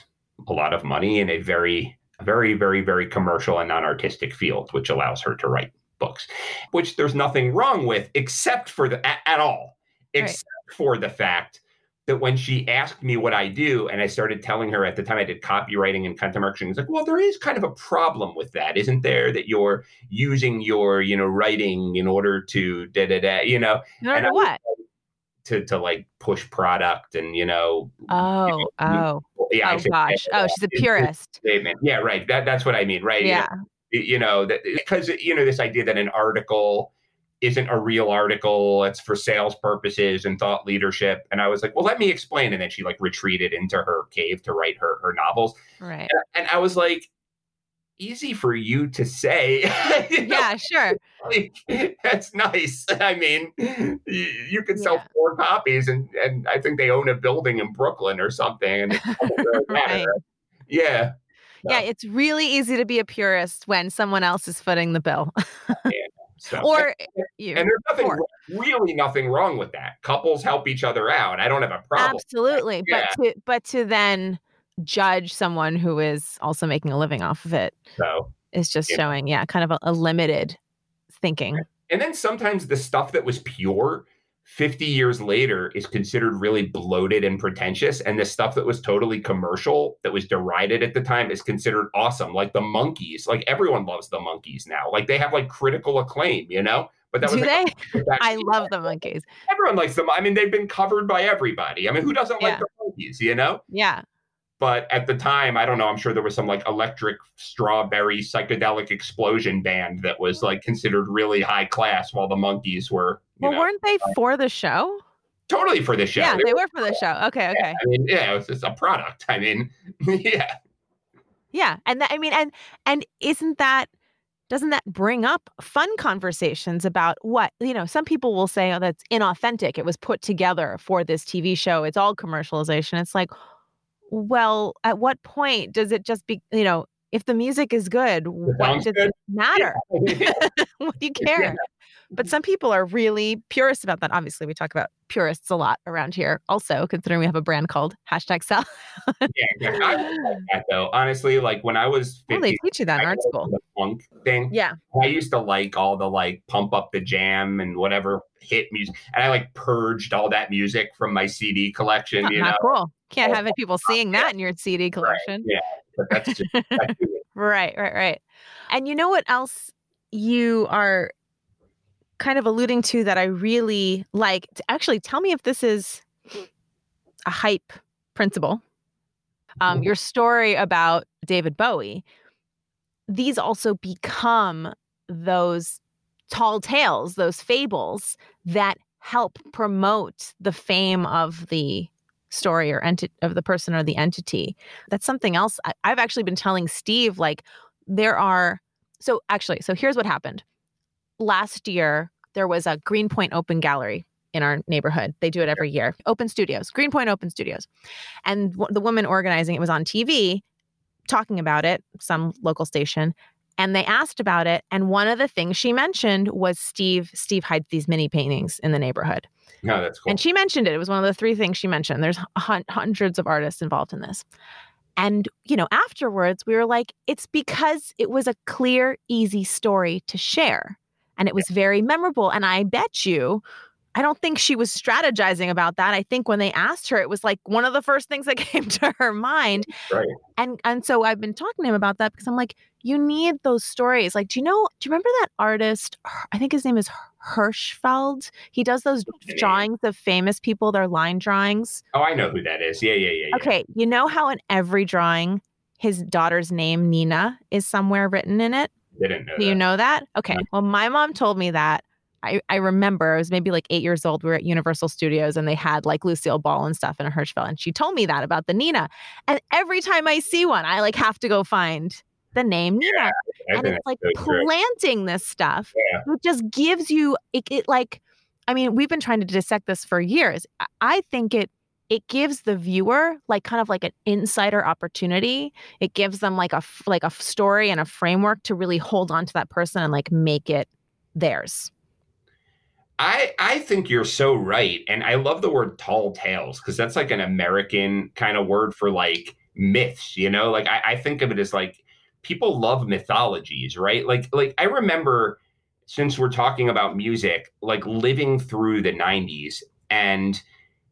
a lot of money and a very, very, very, very commercial and non-artistic field, which allows her to write books, which there's nothing wrong with, except for the at, at all, except for the fact that when she asked me what I do, and I started telling her at the time I did copywriting and content marketing, it's like, well, there is kind of a problem with that, isn't there? That you're using your, you know, writing in order to da da da, you know. In order to what? To to like push product and you know. Oh you know, oh. Yeah, oh gosh. Oh, she's a purist. Statement. Yeah, right. That that's what I mean, right? Yeah. You know, you know that because you know this idea that an article isn't a real article. It's for sales purposes and thought leadership. And I was like, well, let me explain. And then she like retreated into her cave to write her her novels. Right. And, and I was like, easy for you to say. you know? Yeah, sure. Like, that's nice. I mean, you, you can sell yeah. four copies, and and I think they own a building in Brooklyn or something. And right. Yeah. Yeah, it's really easy to be a purist when someone else is footing the bill. yeah. So, or and, you, and there's nothing or. really nothing wrong with that. Couples help each other out. I don't have a problem. Absolutely, yeah. but to but to then judge someone who is also making a living off of it so is just showing, yeah, kind of a, a limited thinking. And then sometimes the stuff that was pure 50 years later is considered really bloated and pretentious and the stuff that was totally commercial that was derided at the time is considered awesome like the Monkees, like everyone loves the Monkees now like they have like critical acclaim you know but that Do was they? I love the Monkees. Everyone likes them. I mean, they've been covered by everybody. I mean, who doesn't yeah. like the Monkees, you know? Yeah. But at the time, I don't know, I'm sure there was some like electric strawberry psychedelic explosion band that was like considered really high class while the Monkees were well, know, weren't they uh, for the show? Totally for the show. Yeah, they, they were, for the show. Okay, okay. Yeah, I mean, yeah, it was just a product. I mean, yeah. Yeah, and that, I mean, and and isn't that doesn't that bring up fun conversations about what you know? Some people will say, "Oh, that's inauthentic. It was put together for this TV show. It's all commercialization." It's like, well, at what point does it just be you know? If the music is good, what does good. it matter? What do you care? Yeah but some people are really purist about that. Obviously, we talk about purists a lot around here. Also, considering we have a brand called hashtag sell. yeah, like that though. Honestly, like when I was 15, they teach you that in art school. The punk thing. Yeah. I used to like all the like pump up the jam and whatever hit music, and I like purged all that music from my CD collection. You Not know, cool. Can't oh, have people seeing that in your CD collection. Right. Yeah, but that's just that's right, right, right. And you know what else you are kind of alluding to that I really like. Actually, tell me if this is a hype principle. Um, your story about David Bowie, these also become those tall tales, those fables that help promote the fame of the story or enti- of the person or the entity. That's something else. I- I've actually been telling Steve, like, there are, so actually, so here's what happened last year there was a Greenpoint Open Gallery in our neighborhood. They do it every year. Open Studios, Greenpoint Open Studios. And w- the woman organizing it was on TV talking about it, some local station, and they asked about it and one of the things she mentioned was Steve Steve hides these mini paintings in the neighborhood. No, that's cool. And she mentioned it. It was one of the three things she mentioned. There's hun- hundreds of artists involved in this. And, you know, afterwards, we were like, it's because it was a clear, easy story to share and it was very memorable. And I bet you, I don't think she was strategizing about that. I think when they asked her, it was like one of the first things that came to her mind. Right. And and so I've been talking to him about that because I'm like, you need those stories. Like, do you know? Do you remember that artist? I think his name is Hirschfeld. He does those drawings of famous people, their line drawings. Oh, I know who that is. Yeah, yeah, yeah. yeah. Okay, you know how in every drawing, his daughter's name Nina is somewhere written in it. Didn't know. Do that. you know that? Okay. No. Well, my mom told me that. I, I remember I was maybe like eight years old. We were at Universal Studios and they had like Lucille Ball and stuff in a Hirschfeld. And she told me that about the Nina. And every time I see one, I like have to go find the name Nina. I and it's like so true. planting this stuff. Yeah. It just gives you it, it like I mean, we've been trying to dissect this for years. I think it it gives the viewer like kind of like an insider opportunity. It gives them like a like a story and a framework to really hold on to that person and like make it theirs. I I think you're so right, and I love the word tall tales because that's like an American kind of word for like myths. You know, like I, I think of it as like people love mythologies, right? Like like I remember since we're talking about music, like living through the '90s, and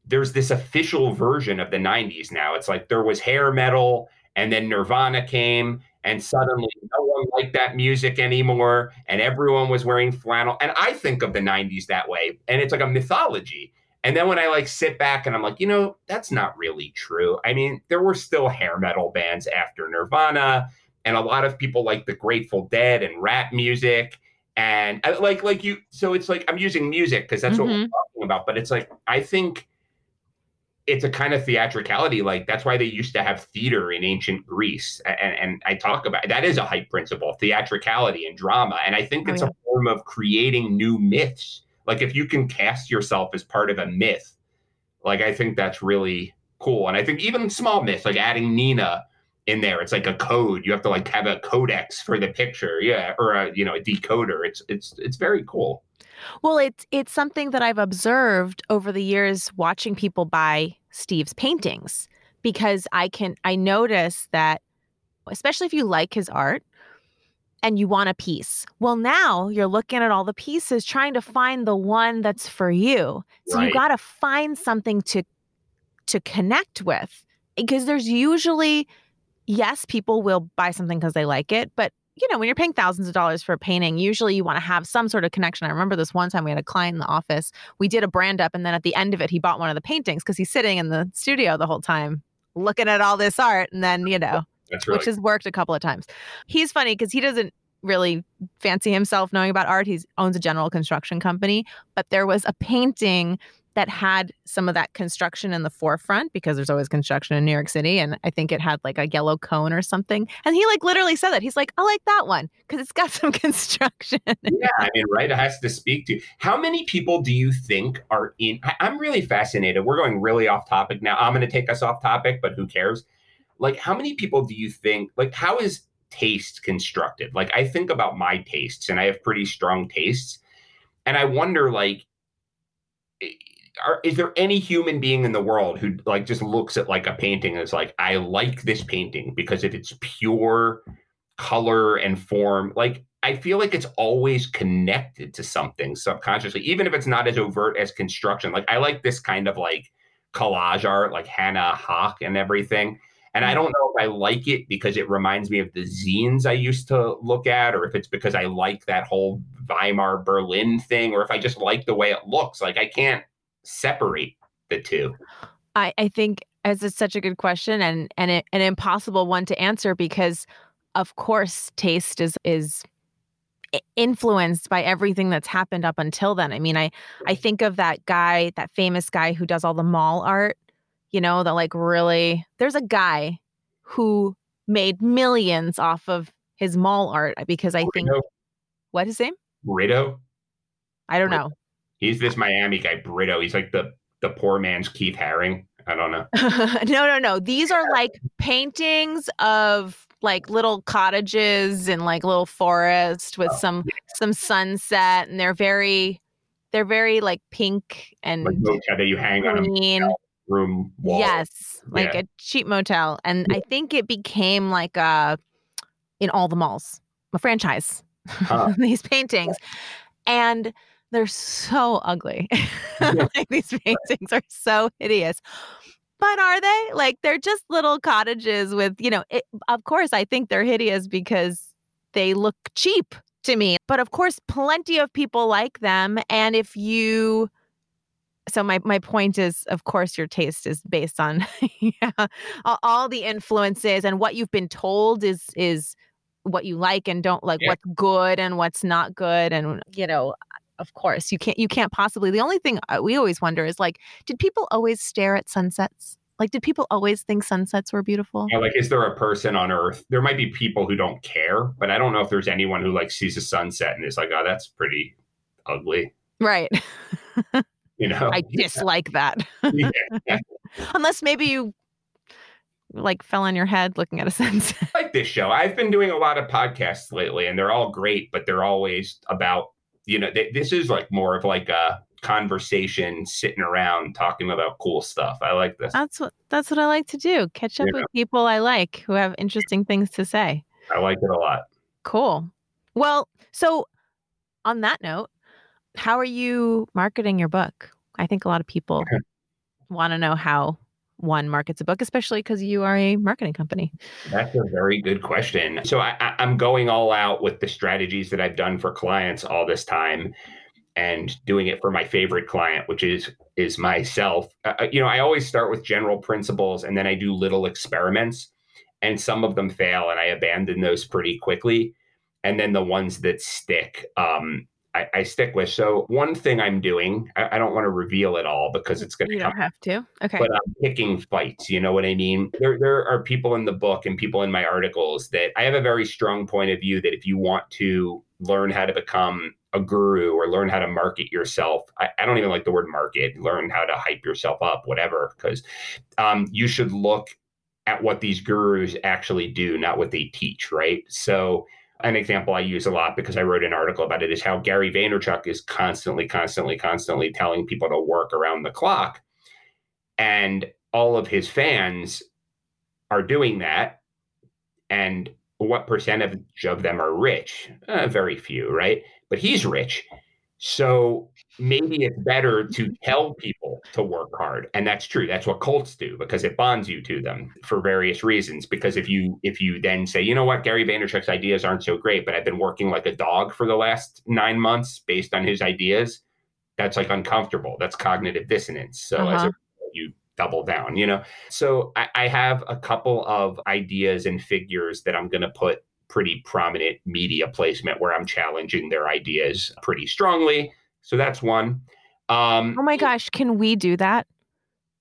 there's this official version of the '90s now. It's like there was hair metal, and then Nirvana came, and suddenly no one liked that music anymore and everyone was wearing flannel and i think of the 90s that way and it's like a mythology and then when i like sit back and i'm like you know that's not really true i mean there were still hair metal bands after nirvana and a lot of people like the grateful dead and rap music and like like you so it's like i'm using music because that's what we're Mhm. talking about but it's like i think it's a kind of theatricality like that's why they used to have theater in ancient greece and, and i talk about that is a hype principle theatricality and drama and i think Oh, it's yeah. a form of creating new myths like if you can cast yourself as part of a myth like i think that's really cool and i think even small myths like adding nina in there. It's like a code. You have to like have a codex for the picture. Yeah or a you know a decoder. It's it's it's very cool. Well, it's it's something that I've observed over the years watching people buy Steve's paintings because I can I notice that especially if you like his art and you want a piece. Well, now you're looking at all the pieces trying to find the one that's for you. So you got to find something to to connect with because there's usually yes, people will buy something because they like it, but you know, when you're paying thousands of dollars for a painting, usually you want to have some sort of connection. I remember this one time we had a client in the office. We did a brand up, and then at the end of it, he bought one of the paintings because he's sitting in the studio the whole time looking at all this art. And then, you know, which has worked a couple of times. He's funny because he doesn't really fancy himself knowing about art. He owns a general construction company, but there was a painting that had some of that construction in the forefront because there's always construction in New York City. And I think it had like a yellow cone or something. And he like literally said that. He's like, I like that one because it's got some construction. yeah, I mean, right? It has to speak to how many people do you think are in? I, I'm really fascinated. We're going really off topic now. I'm going to take us off topic, but who cares? Like, how many people do you think? Like, how is taste constructed? Like, I think about my tastes, and I have pretty strong tastes, and I wonder, like, are, is there any human being in the world who like just looks at like a painting and is like, I like this painting because of its pure color and form? Like, I feel like it's always connected to something subconsciously, even if it's not as overt as construction. Like, I like this kind of like collage art, like Hannah Höch and everything. And I mm. don't know if I like it because it reminds me of the zines I used to look at, or if it's because I like that whole Weimar Berlin thing, or if I just like the way it looks. Like I can't separate the two. I, I think as it's such a good question and and it, an impossible one to answer because of course taste is is influenced by everything that's happened up until then. I mean, I I think of that guy, that famous guy who does all the mall art you know, that like really there's a guy who made millions off of his mall art because I think what his name? Britto. I don't know. He's this Miami guy, Britto. He's like the the poor man's Keith Haring. I don't know. no, no, no. These are like paintings of like little cottages and like little forest with oh, some yeah. some sunset, and they're very they're very like pink and like that you hang green. on room wall. Yes, like yeah. a cheap motel, and I think it became like a uh, in all the malls, a franchise. Huh. these paintings, and they're so ugly. like these paintings are so hideous. But are they? Like they're just little cottages with, you know, it, of course I think they're hideous because they look cheap to me. But of course plenty of people like them and if you so my my point is of course your taste is based on yeah, all, all, the influences and what you've been told is is what you like and don't like yeah. what's good and what's not good and you know of course you can't you can't possibly the only thing uh, we always wonder is like did people always stare at sunsets like did people always think sunsets were beautiful yeah, like is there a person on earth there might be people who don't care but i don't know if there's anyone who like sees a sunset and is like oh that's pretty ugly right You know, I dislike that. yeah. Unless maybe you like fell on your head looking at a sunset. like this show. I've been doing a lot of podcasts lately, and they're all great, but they're always about you know they, this is like more of like a conversation sitting around talking about cool stuff. I like this. That's what that's what i like to do. Catch up you with know? people i like who have interesting things to say. I like it a lot. Cool. Well so on that note how are you marketing your book? I think a lot of people want to know how one markets a book, especially because you are a marketing company? That's a very good question. So I, am going all out with the strategies that I've done for clients all this time, and doing it for my favorite client, which is is myself. Uh, uh, you know, I always start with general principles, and then I do little experiments, and some of them fail, and I abandon those pretty quickly. And then the ones that stick, um, I, I, stick with. So one thing I'm doing, I, I don't want to reveal it all because it's going to. You don't have to. Okay. But I'm picking fights. You know what I mean? There, there are people in the book and people in my articles that I have a very strong point of view that if you want to learn how to become a guru or learn how to market yourself, I, I don't even like the word market. Learn how to hype yourself up, whatever, because um, you should look at what these gurus actually do, not what they teach. Right. So an example I use a lot because I wrote an article about it is how Gary Vaynerchuk is constantly, constantly, constantly telling people to work around the clock. And all of his fans are doing that. And what percentage of them are rich? Uh, very few, right? But he's rich. So maybe it's better to tell people to work hard. And that's true. That's what cults do because it bonds you to them for various reasons. Because if you if you then say, you know what, Gary Vaynerchuk's ideas aren't so great, but I've been working like a dog for the last nine months based on his ideas, that's like uncomfortable. That's cognitive dissonance. So uh-huh. as a you double down, you know? So I, I have a couple of ideas and figures that I'm gonna put pretty prominent media placement where I'm challenging their ideas pretty strongly. So that's one. Um, oh my gosh, can we do that?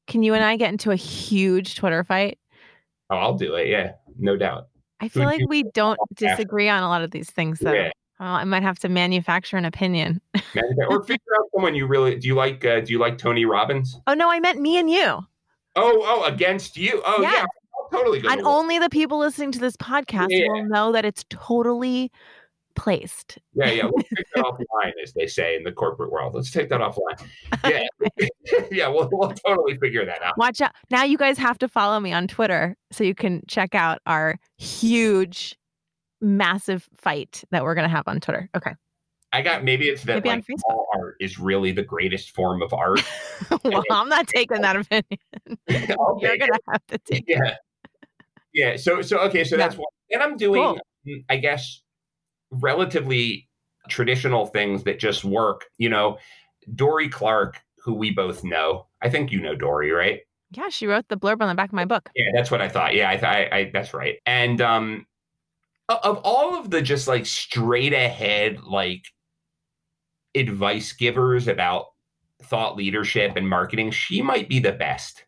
Can you and I get into a huge Twitter fight? Oh, I'll do it. Yeah, no doubt. I feel like we don't disagree on a lot of these things, though. Yeah. Well, I might have to manufacture an opinion. or figure out someone you really do. You like? Uh, do you like Tony Robbins? Oh no, I meant me and you. Oh, oh, against you. Oh yeah, yeah totally And only the people listening to this podcast yeah. will know that it's totally placed. Yeah, yeah. We'll take that offline, as they say in the corporate world. Let's take that offline. Yeah, yeah. We'll, we'll totally figure that out. Watch out. Now you guys have to follow me on Twitter so you can check out our huge, massive fight that we're gonna have on Twitter. Okay. I got maybe it's that Maybe like all art is really the greatest form of art. well, I'm not taking that opinion. I'll You're gonna have to take. yeah yeah so so okay so Yeah. that's what and i'm doing Cool. mm, i guess relatively traditional things that just work you know? Dorie Clark who we both know i think you know Dorie right? Yeah, she wrote the blurb on the back of my book. yeah that's what i thought. Yeah i, th- I, I that's right. And um of all of the just like straight ahead like advice givers about thought leadership and marketing she might be the best.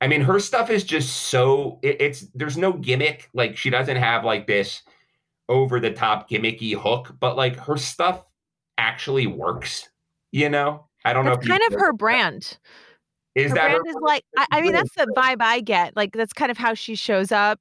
I mean her stuff is just so it, it's there's no gimmick. Like she doesn't have like this over the top gimmicky hook but like her stuff actually works you know i don't know That's if kind of her brand. is her that brand is like I, I mean that's the vibe I get. Like that's kind of how she shows up.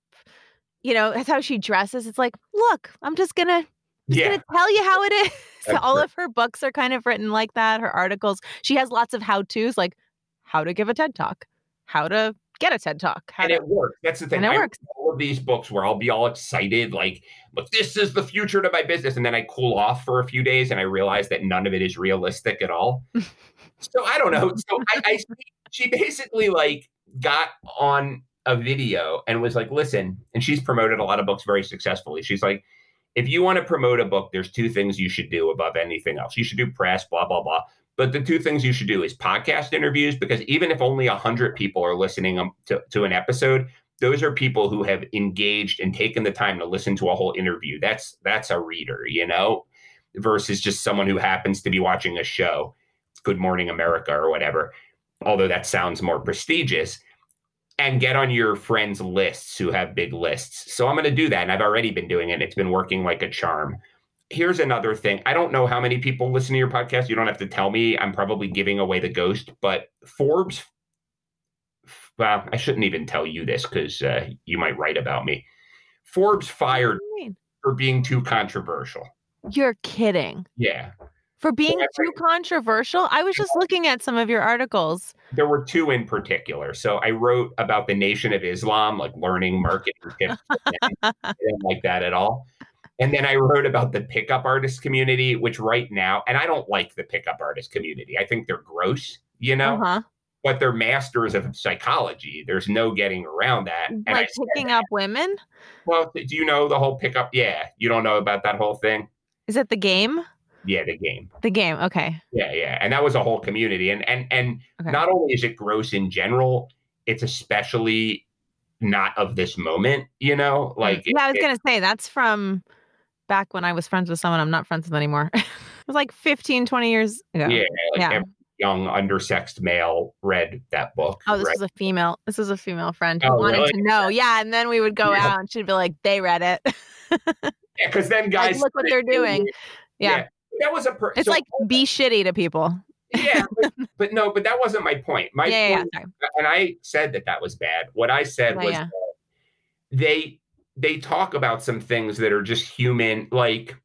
You know, that's how she dresses. It's like, look, I'm just gonna just yeah gonna tell you how it is. That's All right. of her books are kind of written like that. Her articles. She has lots of how tos, like how to give a TED talk, how to get a TED talk, how and to it works. That's the thing. And it I works. All of these books where I'll be all excited, like, "But this is the future to my business," and then I cool off for a few days, and I realize that none of it is realistic at all. so I don't know. So I, I she basically like got on a video and was like, "Listen," and she's promoted a lot of books very successfully. She's like. If you want to promote a book, there's two things you should do above anything else. You should do press, blah, blah, blah. But the two things you should do is podcast interviews, because even if only 100 people are listening um, to, to an episode, those are people who have engaged and taken the time to listen to a whole interview. That's that's a reader, you know, versus just someone who happens to be watching a show, Good Morning America or whatever. Although that sounds more prestigious. And get on your friends' lists who have big lists. So I'm going to do that. And I've already been doing it. and It's been working like a charm. Here's another thing. I don't know how many people listen to your podcast. You don't have to tell me. I'm probably giving away the ghost, but Forbes well, I shouldn't even tell you this because uh, you might write about me. Forbes fired for being too controversial. You're kidding. Yeah, For being I too controversial? I was just looking at some of your articles. there were two in particular. So I wrote about the Nation of Islam, like learning marketing tips. Didn't like that at all. And then I wrote about the pickup artist community, which right now, and I don't like the pickup artist community. I think they're gross, you know, Uh-huh. but they're masters of psychology. There's no getting around that. And I Like said picking up women? Well, do you know the whole pickup? Yeah, you don't know about that whole thing. Is it the game? Yeah, the game. The game. Okay. Yeah, yeah, and that was a whole community. And and and Okay. not only is it gross in general, it's especially not of this moment. You know, like yeah, I was it- gonna say that's from back when I was friends with someone I'm not friends with anymore. it was like 15, 20 years ago. yeah, like Yeah. every young undersexed male read that book. Oh, this right? was a female. This is a female friend who Oh, wanted really? to know. Yeah, and then we would go Yeah. out and she'd be like, "They read it." yeah, because then guys look what they're doing it. Yeah. That was a. Per- it's so- like be shitty to people. yeah, but, but no, but that wasn't my point. My yeah, yeah, point yeah. Sorry. and I said that that was bad. What I said Yeah, was yeah. they they talk about some things that are just human, like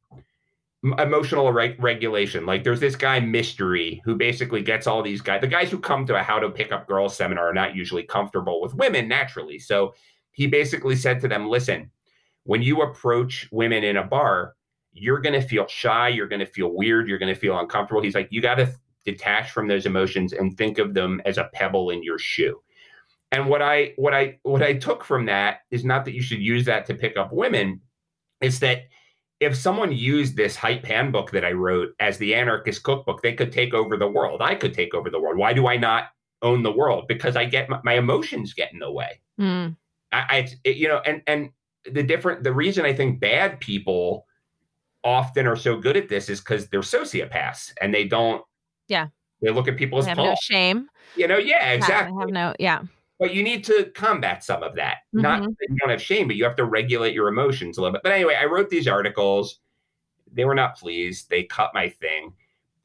emotional reg- regulation. Like there's this guy Mystery who basically gets all these guys. The guys who come to a How to Pick Up Girls seminar are not usually comfortable with women naturally. So he basically said to them, "Listen, when you approach women in a bar." You're going to feel shy. You're going to feel weird. You're going to feel uncomfortable. He's like, you got to detach from those emotions and think of them as a pebble in your shoe. And what I what I what I took from that is not that you should use that to pick up women, is that if someone used this hype handbook that I wrote as the anarchist cookbook, they could take over the world. I could take over the world. Why do I not own the world? Because I get my, my emotions get in the way. Mm. I, I it, you know, and and the different the reason I think bad people often are so good at this is because they're sociopaths and they don't. Yeah. They look at people as have no shame. You know, yeah, exactly. Have no. Yeah. But you need to combat some of that. Not Mhm. that you don't have shame, but you have to regulate your emotions a little bit. But anyway, I wrote these articles. They were not pleased. They cut my thing.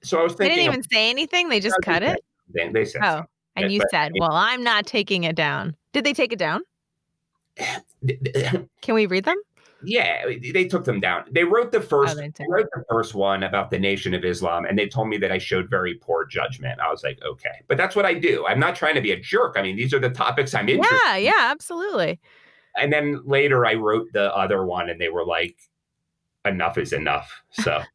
So I was They didn't even say anything. They just cut they it. They, they said Oh, and you but- said, "Well, I'm not taking it down." Did they take it down? Can we read them? Yeah, they took them down. They wrote the oh, first. Oh, they, they wrote the first one about the Nation of Islam, and they told me that I showed very poor judgment. I was like, okay, but that's what I do. I'm not trying to be a jerk. I mean, these are the topics I'm interested. Yeah, yeah, absolutely. And then later, I wrote the other one, and they were like, enough is enough. So.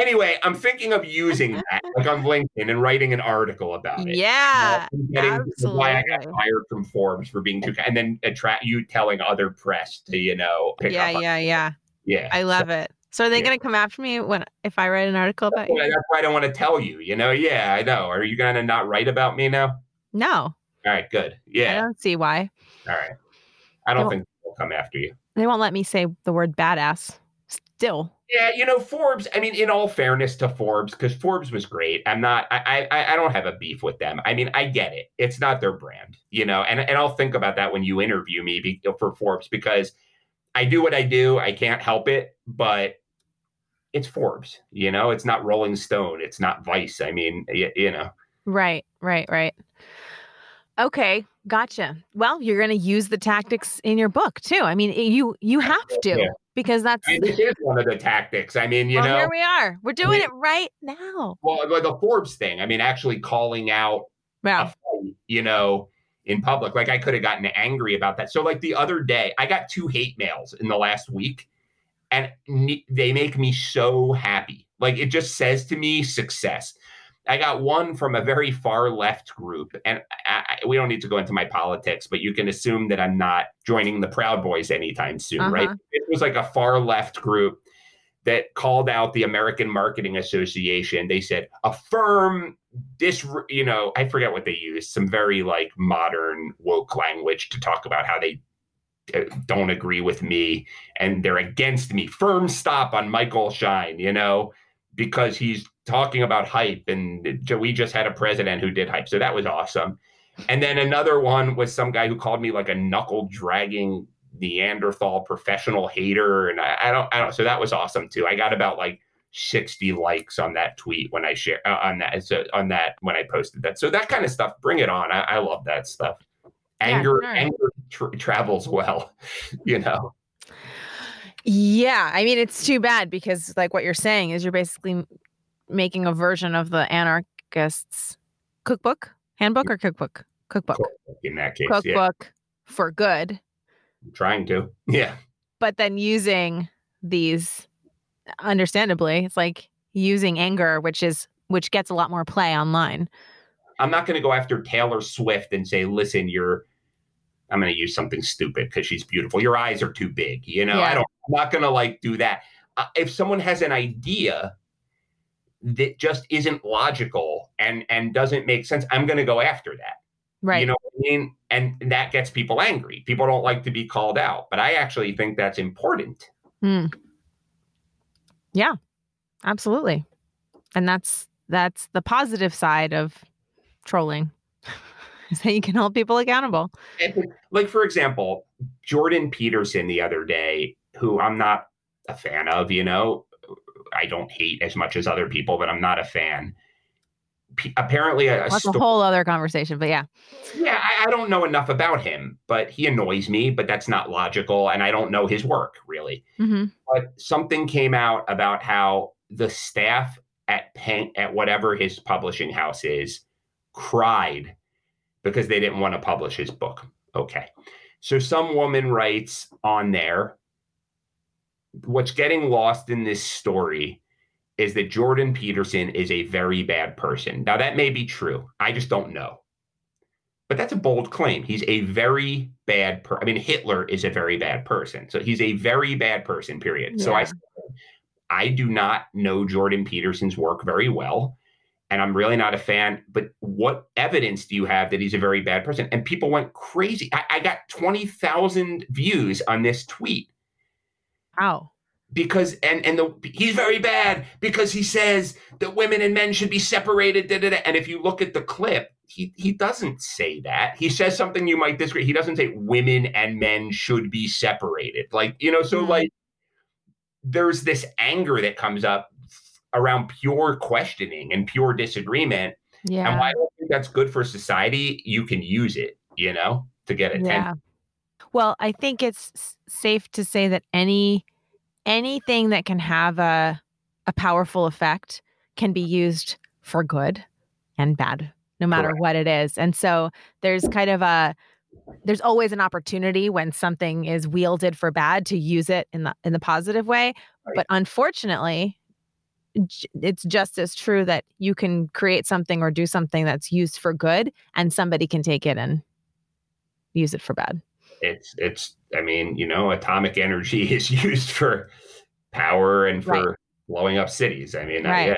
Anyway, I'm thinking of using mm-hmm. that, like on LinkedIn, and writing an article about it. Yeah, absolutely. Why I got fired from Forbes for being too, and then attract you telling other press to, you know, yeah, yeah, yeah, yeah. I love so, it. So are they yeah. going to come after me when if I write an article about that's you? That's why I don't want to tell you. You know, yeah, I know. Are you going to not write about me now? No. All right, good. Yeah. I don't see why. All right. I don't think they'll come after you. They won't let me say the word badass. Still. Yeah, you know Forbes. I mean, in all fairness to Forbes, because Forbes was great. I'm not. I, I I don't have a beef with them. I mean, I get it. It's not their brand, you know. And and I'll think about that when you interview me be, for Forbes because I do what I do. I can't help it, but it's Forbes. You know, it's not Rolling Stone. It's not Vice. I mean, you, you know. Right. Right. Right. Okay, gotcha. Well, you're going to use the tactics in your book too. I mean, you you have to yeah. because that's it is one of the tactics. I mean, you well, know, here we are. We're doing it right now. Well, like the Forbes thing. I mean, actually calling out yeah. Fight, you know, in public. Like I could have gotten angry about that. So, like the other day, I got two hate mails in the last week, and they make me so happy. Like it just says to me success. I got one from a very far left group, and I, I, we don't need to go into my politics, but you can assume that I'm not joining the Proud Boys anytime soon, uh-huh. right? It was like a far left group that called out the American Marketing Association. They said, affirm this, you know, I forget what they used, some very like modern woke language to talk about how they uh, don't agree with me and they're against me. Firm stop on Michael Schein, you know, because he's talking about hype, and we just had a president who did hype, so that was awesome. And then another one was some guy who called me like a knuckle dragging Neanderthal professional hater, and I, I, don't, I don't. So that was awesome too. I got about like sixty likes on that tweet when I share uh, on that so on that when I posted that. So that kind of stuff, bring it on. I, I love that stuff. Anger, yeah, anger tra- travels well, you know. Yeah, I mean it's too bad because like what you're saying is you're basically making a version of the anarchists cookbook, handbook or cookbook? Cookbook. In that case, cookbook yeah. for good. I'm trying to, yeah. But then using these, understandably, it's like using anger, which is which gets a lot more play online. I'm not going to go after Taylor Swift and say, "Listen, you're." I'm going to use something stupid because she's beautiful. Your eyes are too big. You know, yeah. I don't. I'm not going to like do that. Uh, if someone has an idea that just isn't logical and and doesn't make sense i'm going to go after that right. you know what i mean? And that gets people angry. People don't like to be called out but i actually think that's important. Mm. yeah absolutely. And that's that's the positive side of trolling is that you can hold people accountable. Like for example jordan peterson the other day who i'm not a fan of you know I don't hate as much as other people, but I'm not a fan. P- apparently, a, that's sto- a whole other conversation. But yeah, yeah, I, I, don't know enough about him, but he annoys me. But that's not logical, and I don't know his work really. Mm-hmm. But something came out about how the staff at Penn, at whatever his publishing house is, cried because they didn't want to publish his book. Okay, so some woman writes on there what's getting lost in this story is that Jordan Peterson is a very bad person. Now, that may be true. I just don't know. But that's a bold claim. He's a very bad person. I mean, Hitler is a very bad person. So he's a very bad person, period. Yeah. So I I do not know Jordan Peterson's work very well. And I'm really not a fan. But what evidence do you have that he's a very bad person? And people went crazy. I, I got 20,000 views on this tweet Wow. Because and and the he's very bad because he says that women and men should be separated. Da, da, da. And if you look at the clip, he he doesn't say that. He says something you might disagree. He doesn't say women and men should be separated. Like you know, so mm-hmm. like there's this anger that comes up around pure questioning and pure disagreement. Yeah. And why I don't think that's good for society, you can use it, you know, to get attention. Yeah. Well, I think it's safe to say that any anything that can have a a powerful effect can be used for good and bad, no matter Correct. what it is. And so there's kind of a there's always an opportunity when something is wielded for bad to use it in the in the positive way. Right. But unfortunately, it's just as true that you can create something or do something that's used for good and somebody can take it and use it for bad it's it's i mean you know atomic energy is used for power and for right. blowing up cities. I mean right.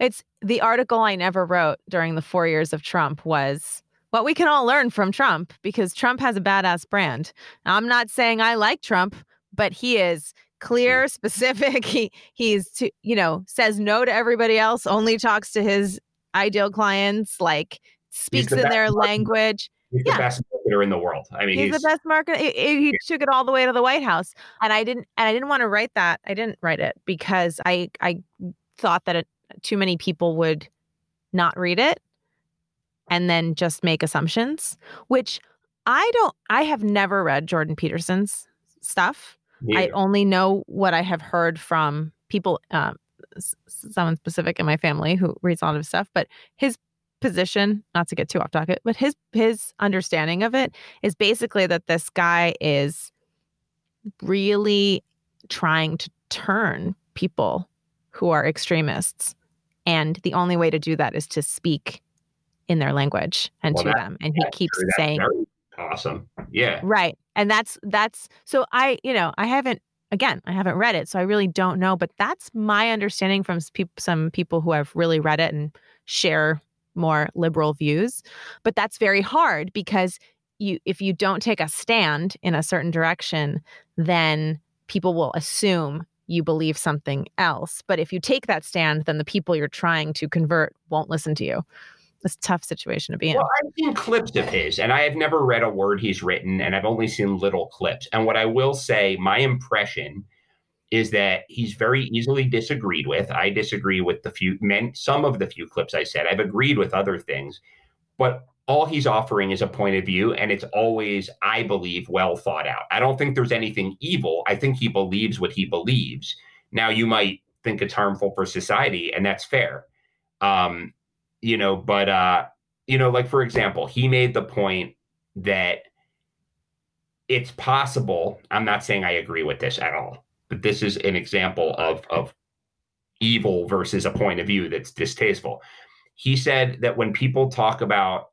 it's the article i never wrote during the four years of trump was what we can all learn from trump because trump has a badass brand. I'm not saying i like trump but he is clear mm. specific. He he's to, you know says no to everybody else only talks to his ideal clients like speaks the in their language. He's yeah. the best marketer in the world. I mean, he's, he's the best marketer. He, he took it all the way to the White House, and I didn't. And I didn't want to write that. I didn't write it because I I thought that it, too many people would not read it and then just make assumptions. Which I don't. I have never read Jordan Peterson's stuff. Yeah. I only know what I have heard from people. Um, someone specific in my family who reads a lot of stuff, but his position, not to get too off topic, but his his understanding of it is basically that this guy is really trying to turn people who are extremists. And the only way to do that is to speak in their language and well, to that, them. And he keeps saying awesome. Yeah. Right. And that's that's so I, you know, I haven't again, I haven't read it, so I really don't know, but that's my understanding from some people who have really read it and share more liberal views. But that's very hard because you if you don't take a stand in a certain direction, then people will assume you believe something else. But if you take that stand, then the people you're trying to convert won't listen to you. It's a tough situation to be in. Well, I've seen clips of his, and I have never read a word he's written, and I've only seen little clips. And what I will say, my impression is that he's very easily disagreed with. I disagree with the few men, some of the few clips I said. I've agreed with other things, but all he's offering is a point of view, and it's always, I believe, well thought out. I don't think there's anything evil. I think he believes what he believes. Now, you might think it's harmful for society, and that's fair. Um, you know, but uh, you know, like for example, he made the point that it's possible. I'm not saying I agree with this at all but this is an example of of evil versus a point of view that's distasteful. He said that when people talk about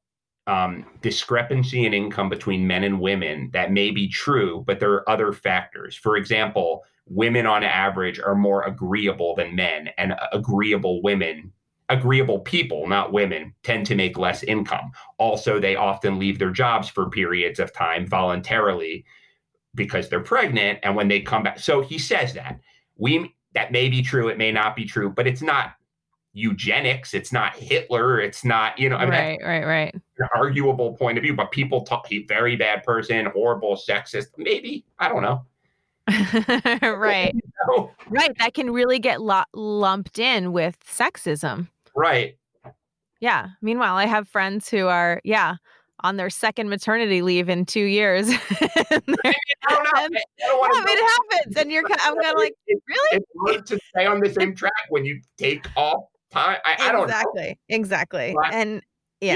um, discrepancy in income between men and women, that may be true, but there are other factors. For example, women on average are more agreeable than men, and agreeable women, agreeable people, not women, tend to make less income. Also, they often leave their jobs for periods of time voluntarily because they're pregnant and when they come back. So he says that. We that may be true it may not be true but it's not eugenics it's not hitler it's not you know I mean, right right right. an arguable point of view but people talk he very bad person horrible sexist maybe i don't know. Right. You know? right that can really get lo- lumped in with sexism. Right. Yeah meanwhile i have friends who are yeah on their second maternity leave in two years. I don't know. I, don't yeah, it happens, and you're. I'm kind of like, really? It's hard to stay on the same track when you take off time. I, I don't exactly, exactly, and yeah,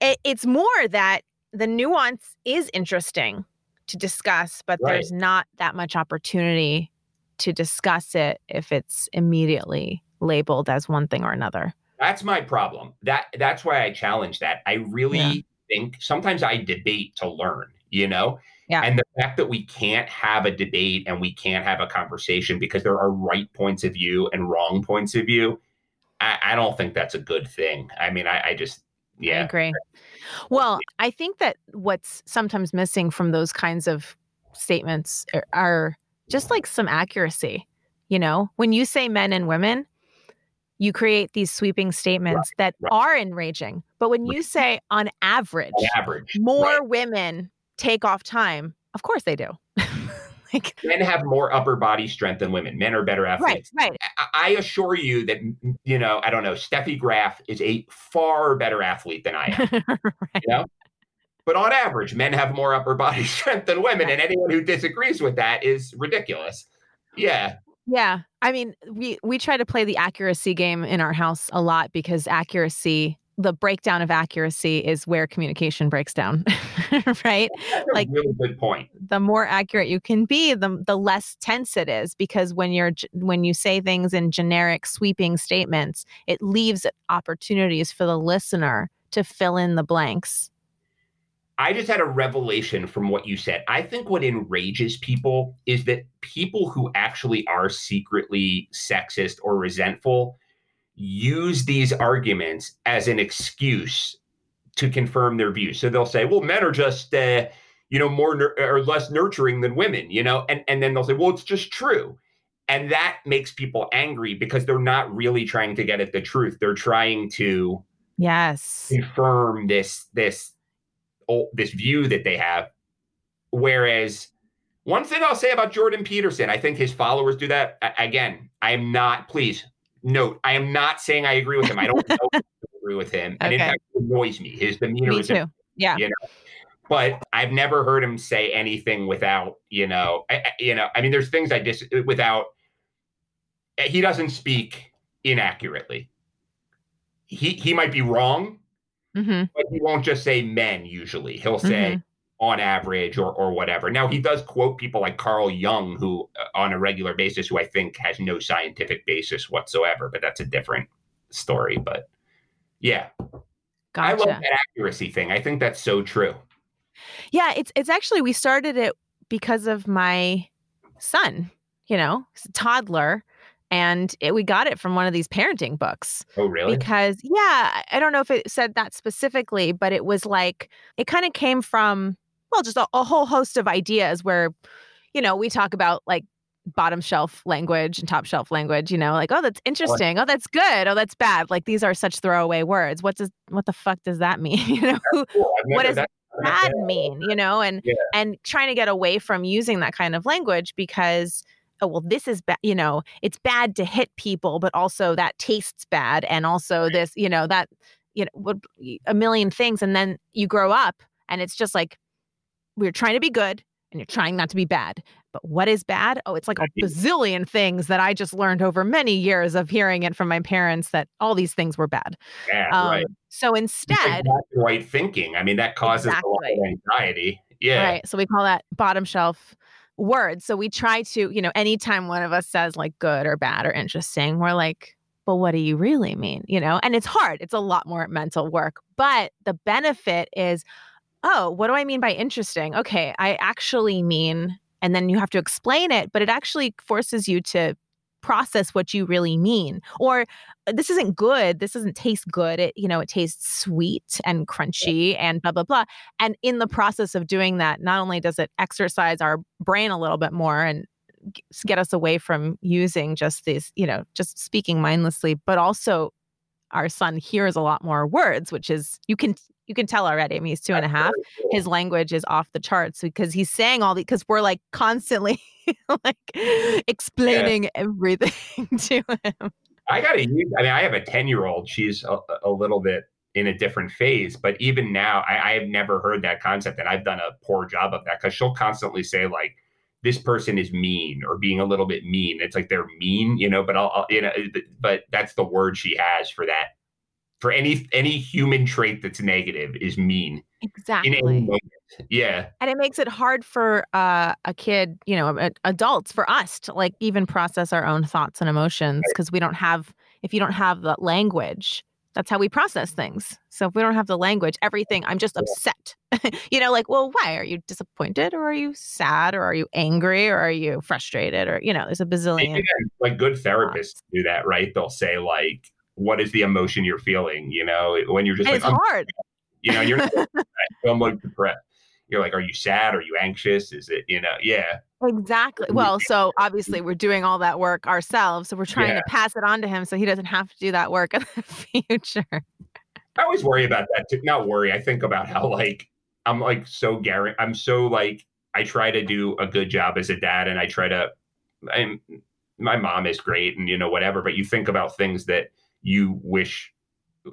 yeah. It, it's more that the nuance is interesting to discuss, but right. there's not that much opportunity to discuss it if it's immediately labeled as one thing or another. That's my problem. That that's why I challenge that. I really yeah think sometimes I debate to learn, you know? Yeah. And the fact that we can't have a debate and we can't have a conversation because there are right points of view and wrong points of view, I, I don't think that's a good thing. I mean, I, I just, yeah. I agree. Well, I think that what's sometimes missing from those kinds of statements are, are just like some accuracy. You know, when you say men and women, you create these sweeping statements right, that right. are enraging. But when you say on average, on average more right. women take off time, of course they do. like men have more upper body strength than women. Men are better athletes. Right, right. I, I assure you that you know, I don't know, Steffi Graf is a far better athlete than I am. You know? But on average, men have more upper body strength than women, and anyone who disagrees with that is ridiculous. Yeah. Yeah. I mean, we we try to play the accuracy game in our house a lot because accuracy the breakdown of accuracy is where communication breaks down right like really good point the more accurate you can be the the less tense it is because when you're when you say things in generic sweeping statements it leaves opportunities for the listener to fill in the blanks I just had a revelation from what you said. I think what enrages people is that people who actually are secretly sexist or resentful use these arguments as an excuse to confirm their views. So they'll say, "Well, men are just uh, you know more nur- or less nurturing than women," you know, and and then they'll say, "Well, it's just true." And that makes people angry because they're not really trying to get at the truth. They're trying to yes confirm this this this view that they have. Whereas one thing I'll say about Jordan Peterson, I think his followers do that. I, again, I am not, please note, I am not saying I agree with him. I don't know agree with him. Okay. And in fact, it annoys me. His demeanor me too. Yeah. You know, but I've never heard him say anything without, you know, I, you know, I mean, there's things I dis uh, without, uh, he doesn't speak inaccurately. He, he might be wrong, Mm-hmm. But he won't just say men usually. He'll say mm-hmm. on average or, or whatever. Now, he does quote people like Carl Jung, who uh, on a regular basis, who I think has no scientific basis whatsoever, but that's a different story. But yeah. Gotcha. I love that accuracy thing. I think that's so true. Yeah, it's it's actually we started it because of my son, you know, toddler and it, we got it from one of these parenting books. Oh, really? Because yeah, I don't know if it said that specifically, but it was like it kind of came from well, just a, a whole host of ideas where, you know, we talk about like bottom shelf language and top shelf language you know like oh that's interesting oh that's good oh that's bad like these are such throwaway words what does what the fuck does that mean you know cool. what does that, bad mean you know and yeah. and trying to get away from using that kind of language because oh well this is bad you know it's bad to hit people but also that tastes bad and also this you know that you know a million things and then you grow up and it's just like we're trying to be good and you're trying not to be bad. But what is bad? Oh it's like a bazillion things that i just learned over many years of hearing it from my parents that all these things were bad. Yeah, um, right. so instead right thinking. I mean that causes exactly. a lot of anxiety. Yeah. Right so we call that bottom shelf words. So we try to, you know, anytime one of us says like good or bad or interesting, we're like, well, what do you really mean? You know, and it's hard. It's a lot more mental work. But the benefit is, oh, what do I mean by interesting? Okay, I actually mean, and then you have to explain it, but it actually forces you to process what you really mean or uh, this isn't good this doesn't taste good it you know it tastes sweet and crunchy and blah blah blah and in the process of doing that not only does it exercise our brain a little bit more and get us away from using just these you know just speaking mindlessly but also our son hears a lot more words which is you can you can tell already. I mean, he's two and a half. His language is off the charts because he's saying all the because we're like constantly like explaining yeah. everything to him. I gotta use. I mean, I have a ten year old. She's a, a, little bit in a different phase, but even now, I, I have never heard that concept, and I've done a poor job of that because she'll constantly say like, "This person is mean" or being a little bit mean. It's like they're mean, you know. But I'll, I'll you know, but that's the word she has for that for any any human trait that's negative is mean. Exactly. Yeah. And it makes it hard for uh, a kid, you know, adults, for us to like even process our own thoughts and emotions because we don't have, if you don't have the language, that's how we process things. So if we don't have the language, everything, I'm just upset. you know, like, well, why? Are you disappointed or are you sad or are you angry or are you frustrated or, you know, there's a bazillion. like good therapists do that, right? They'll say, like, what is the emotion you're feeling? You know, when you're just and like, it's hard. You know, you're not I'm like depressed. You're like, are you sad? Are you anxious? Is it, you know, yeah. Exactly. Well, so obviously we're doing all that work ourselves. So we're trying yeah. to pass it on to him so he doesn't have to do that work in the future. I always worry about that too. Not worry. I think about how like I'm like so Gary. I'm so like I try to do a good job as a dad, and I try to. I'm my mom is great, and you know whatever. But you think about things that you wish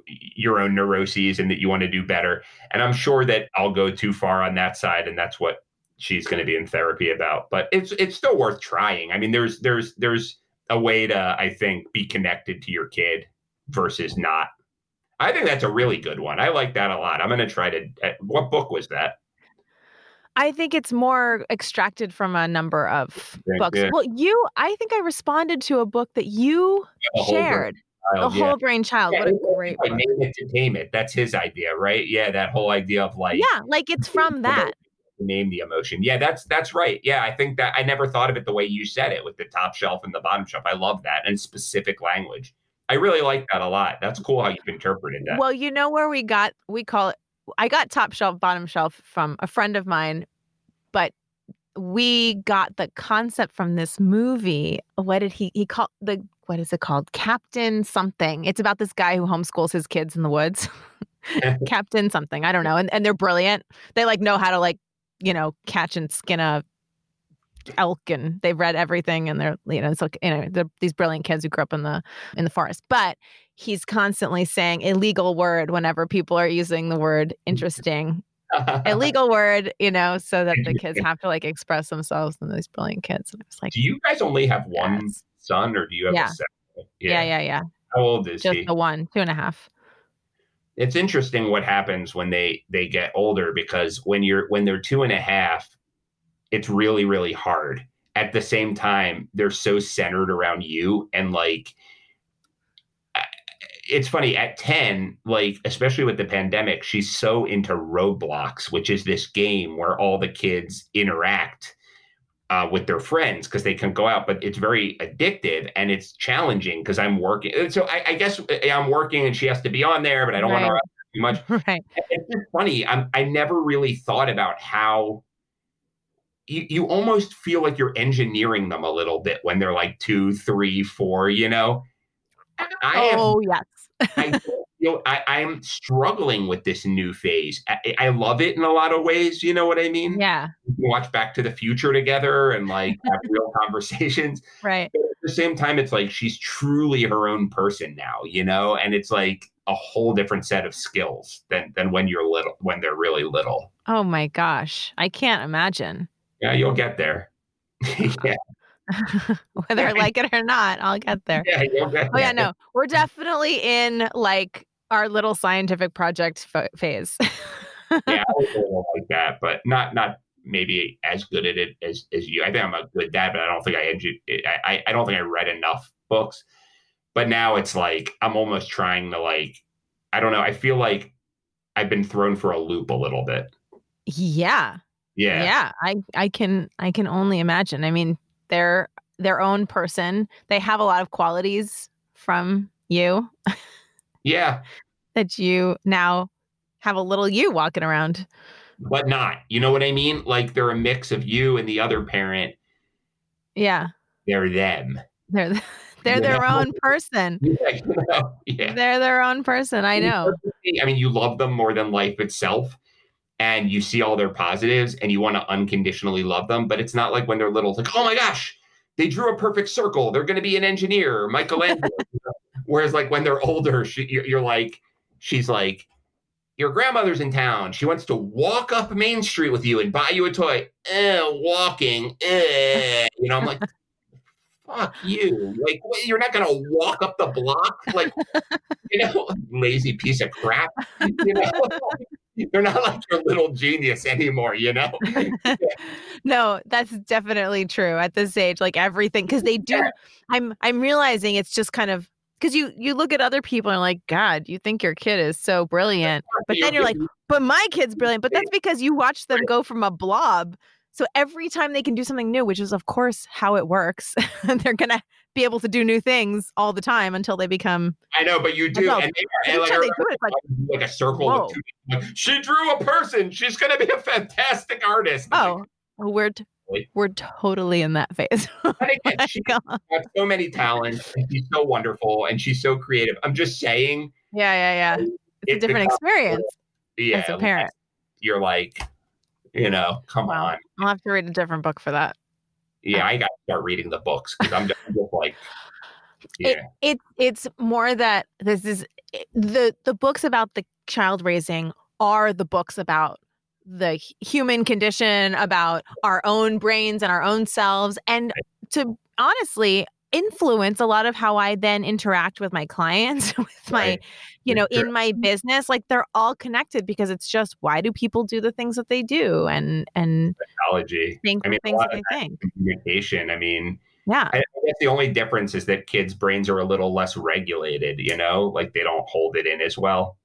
your own neuroses and that you want to do better. And I'm sure that I'll go too far on that side, and that's what she's going to be in therapy about. But it's it's still worth trying. I mean, there's there's there's a way to I think be connected to your kid versus not. I think that's a really good one. I like that a lot. I'm going to try to. Uh, what book was that? I think it's more extracted from a number of Yeah, books. yeah. Well, you, I think I responded to a book that you shared, Child, The yeah. Whole Brain Child. Yeah, What a great like name it to tame it. That's his idea, right? Yeah, that whole idea of like Yeah, like it's from that. name the emotion. Yeah, that's that's right. Yeah, I think that I never thought of it the way you said it with the top shelf and the bottom shelf. I love that and specific language. I really like that a lot. That's cool how you've interpreted that. Well, you know where we got, we call it, I got top shelf, bottom shelf from a friend of mine, but we got the concept from this movie. What did he, he called the, what is it called? Captain something. It's about this guy who homeschools his kids in the woods. Captain something. I don't know. And, and they're brilliant. They like know how to like, you know, catch and skin a elk and they've read everything and they're, you know, it's like, you know, they're these brilliant kids who grew up in the, in the forest. But he's constantly saying illegal word whenever people are using the word interesting illegal word you know so that the kids have to like express themselves and these brilliant kids and i was like do you guys only have one yes. Son or do you have Yeah. a second? yeah yeah yeah How old is just he? the one two and a half it's interesting what happens when they they get older because when you're when they're two and a half it's really really hard at the same time they're so centered around you and like it's funny at 10 like especially with the pandemic she's so into roblox which is this game where all the kids interact uh, with their friends because they can go out but it's very addictive and it's challenging because i'm working so I, I guess uh, i'm working and she has to be on there but i don't want Right. her too much right it's just funny. I'm, I never really thought about how you, you almost feel like you're engineering them a little bit when they're like two, three, four, you know? I, I have oh yes I feel I, I'm struggling with this new phase. I, I love it in a lot of ways. You know what I mean? yeah watch Back to the Future together and like have real conversations. right But at the same time, it's like she's truly her own person now, you know, and it's like a whole different set of skills than than when you're little, when they're really little. oh my gosh i can't imagine Yeah, you'll get there. Uh, yeah, whether i like it or not i'll get there yeah, oh yeah no we're definitely in like our little scientific project ph- phase yeah, I was a little like that, but not not maybe as good at it as as you. I think I'm a good dad, but I don't think I edu- I I- I don't think I read enough books. But now it's like I'm almost trying to like I don't know. I feel like I've been thrown for a loop a little bit. yeah Yeah. yeah i i can i can only imagine i mean they're their own person they have a lot of qualities from you Yeah. That you now have a little you walking around But not. You know what I mean? Like they're a mix of you and the other parent. yeah They're them. they're they're their own person Yeah. you know? yeah. they're their own person i know I mean, you love them more than life itself, and you see all their positives, and you want to unconditionally love them. But it's not like when they're little, it's like, oh my gosh, they drew a perfect circle. They're going to be an engineer, Michelangelo. Whereas, like when they're older, you're like, she's like, your grandmother's in town. She wants to walk up Main Street with you and buy you a toy. Eh, walking. Eh. You know, I'm like, fuck you. Like, what, you're not going to walk up the block? Like, you know, lazy piece of crap. You know, they're not like your little genius anymore. You know, no that's definitely true at this age like everything because they do Yeah. i'm i'm realizing it's just kind of because you you look at other people and like god you think your kid is so brilliant but then you're like but my kid's brilliant but that's because you watch them go from a blob so every time they can do something new which is of course how it works they're gonna be able to do new things all the time until they become I know, but you do, and, they, and every like, they do it like like a circle two. Like, she drew a person. She's to be a fantastic artist. Oh we're t- Really? We're totally in that phase oh again, she has so many talents. And she's so wonderful, and she's so creative. I'm just saying, yeah yeah yeah. it's a different becomes- experience yeah, as a parent you're like, you know, come Wow. on. I'll have to read a different book for that. Yeah, I got to start reading the books because I'm just, just like, yeah. It it's more that this is the the books about the child raising are the books about the human condition, about our own brains and our own selves, and to honestly influence a lot of how I then interact with my clients, with my, right. you know, in my business. Like they're all connected because it's just why do people do the things that they do and and technology. Think I mean, things that they think. Communication. I mean, yeah. I guess the only difference is that kids' brains are a little less regulated, you know, like they don't hold it in as well.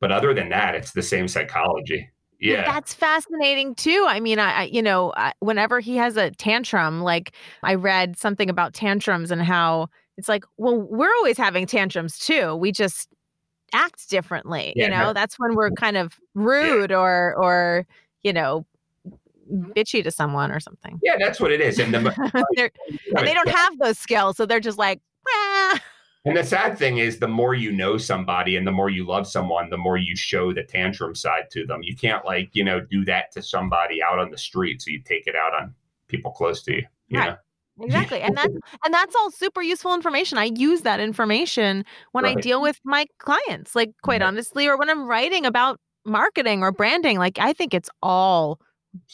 But other than that, it's the same psychology. Yeah. That's fascinating too. I mean, I, I you know, I, whenever he has a tantrum, like I read something about tantrums and how it's like, well, we're always having tantrums too. We just act differently. Yeah, you know, that's when we're kind of rude yeah. or or you know, bitchy to someone or something. Yeah, that's what it is. And, the, and they don't have those skills, so they're just like, ah. And the sad thing is, the more you know somebody and the more you love someone, the more you show the tantrum side to them. You can't, like, you know, do that to somebody out on the street. So you take it out on people close to you. you right. Know? Exactly. And that's and that's all super useful information. I use that information when right. I deal with my clients, like quite mm-hmm. honestly, or when I'm writing about marketing or branding. Like I think it's all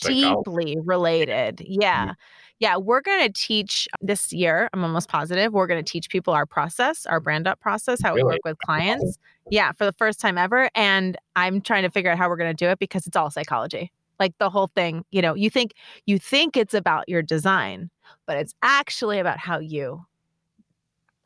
deeply related. Yeah. Mm-hmm. Yeah, we're going to teach this year. I'm almost positive we're going to teach people our process, our brand up process, how really? we work with clients. Yeah, for the first time ever. And I'm trying to figure out how we're going to do it because it's all psychology. Like the whole thing, you know, you think you think it's about your design, but it's actually about how you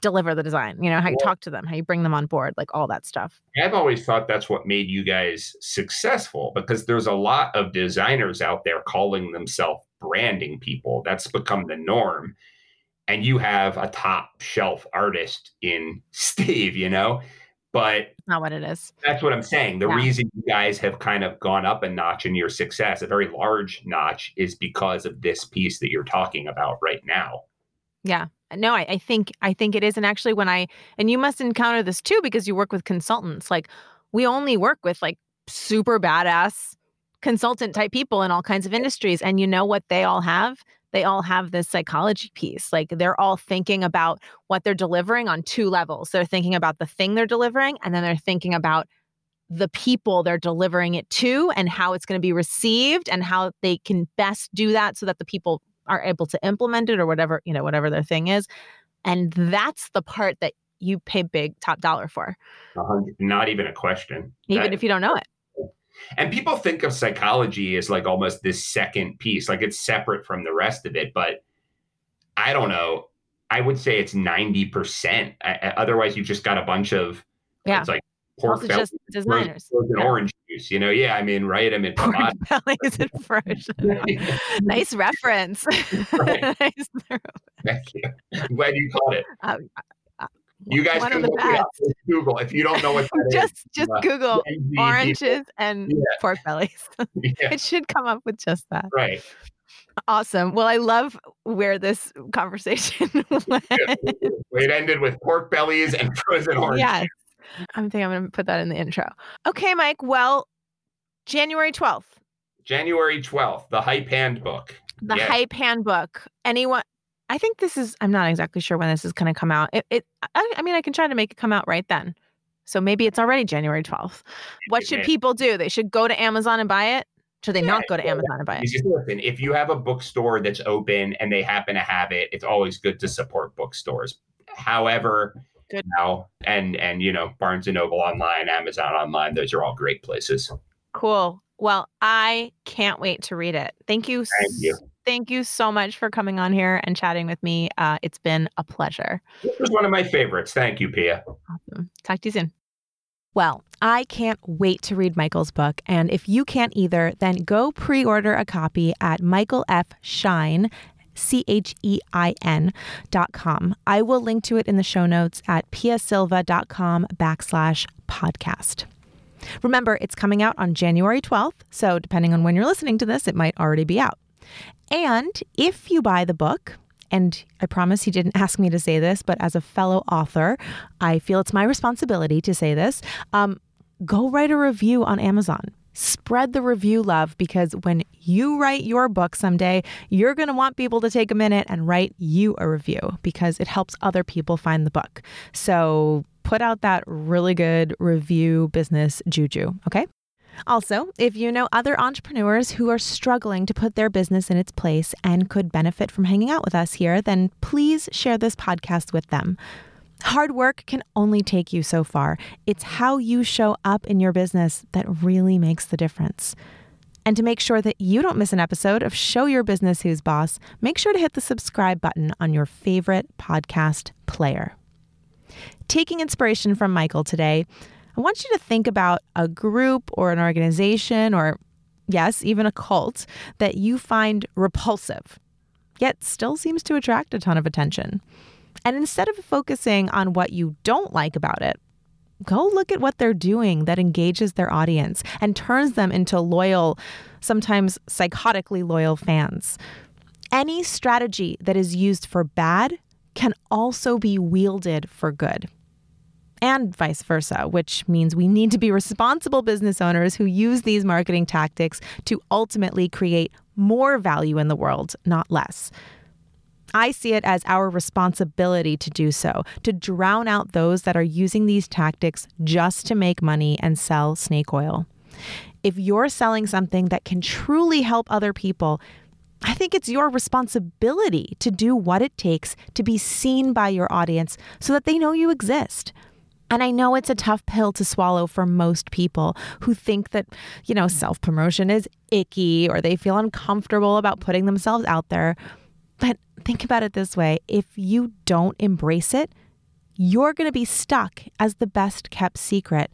deliver the design, you know, how you talk to them, how you bring them on board, like all that stuff. I've always thought that's what made you guys successful because there's a lot of designers out there calling themselves branding people. That's become the norm. And you have a top shelf artist in Steve, you know? But not what it is. That's what I'm saying. The yeah. reason you guys have kind of gone up a notch in your success, a very large notch, is because of this piece that you're talking about right now. Yeah. No, I, I think I think it is. And actually when I and you must encounter this too because you work with consultants. Like we only work with like super badass consultant type people in all kinds of industries. And you know what they all have? They all have this psychology piece. Like they're all thinking about what they're delivering on two levels. They're thinking about the thing they're delivering, and then they're thinking about the people they're delivering it to and how it's going to be received and how they can best do that so that the people are able to implement it or whatever, you know, whatever their thing is. And that's the part that you pay big top dollar for. not even a question. Even that, if you don't know it. And people think of psychology as like almost this second piece, like it's separate from the rest of it. But I don't know. I would say it's 90%. I, otherwise, you've just got a bunch of, yeah. it's like pork belly, just designers. and yeah. orange juice, you know? Yeah, I mean, right? I mean, pork bellies and fresh. nice reference. nice Thank you. I'm glad you caught it. Um, you guys One can look it up. Google if you don't know what just, is. Just uh, Google oranges and yeah. pork bellies. yeah. It should come up with just that. Right. Awesome. Well, I love where this conversation went. It ended with pork bellies and frozen oranges. Yes. I'm thinking I'm going to put that in the intro. Okay, Mike. Well, January 12th. January 12th, the Hype Handbook. The yes. Hype Handbook. Anyone I think this is, I'm not exactly sure when this is going to come out. It, it I, I, mean, I can try to make it come out right then. So maybe it's already January 12th. What should people do? They should go to Amazon and buy it? Should they yeah, not go to Amazon and buy it? Listen, if you have a bookstore that's open and they happen to have it, it's always good to support bookstores. However, good. now and and you know Barnes and Noble online, Amazon online, those are all great places. Cool. Well, I can't wait to read it. Thank you. Thank you thank you so much for coming on here and chatting with me. Uh, it's been a pleasure. This was one of my favorites. Thank you, Pia. Awesome. Talk to you soon. Well, I can't wait to read Michael's book. And if you can't either, then go pre order a copy at Michael F. Schein, C H E I N dot com. I will link to it in the show notes at piasilva.com backslash podcast. Remember, it's coming out on January 12th, so depending on when you're listening to this, it might already be out. And if you buy the book, and I promise he didn't ask me to say this, but as a fellow author, I feel it's my responsibility to say this. Um, go write a review on Amazon. Spread the review love because when you write your book someday, you're going to want people to take a minute and write you a review because it helps other people find the book. So put out that really good review business juju, okay? Also, if you know other entrepreneurs who are struggling to put their business in its place and could benefit from hanging out with us here, then please share this podcast with them. Hard work can only take you so far. It's how you show up in your business that really makes the difference. And to make sure that you don't miss an episode of Show Your Business Who's Boss, make sure to hit the subscribe button on your favorite podcast player. Taking inspiration from Michael today, I want you to think about a group or an organization or, yes, even a cult that you find repulsive, yet still seems to attract a ton of attention. And instead of focusing on what you don't like about it, go look at what they're doing that engages their audience and turns them into loyal, sometimes psychotically loyal fans. Any strategy that is used for bad can also be wielded for good. And vice versa, which means we need to be responsible business owners who use these marketing tactics to ultimately create more value in the world, not less. I see it as our responsibility to do so, to drown out those that are using these tactics just to make money and sell snake oil. If you're selling something that can truly help other people, I think it's your responsibility to do what it takes to be seen by your audience so that they know you exist. And I know it's a tough pill to swallow for most people who think that, you know, self promotion is icky or they feel uncomfortable about putting themselves out there. But think about it this way if you don't embrace it, you're going to be stuck as the best kept secret.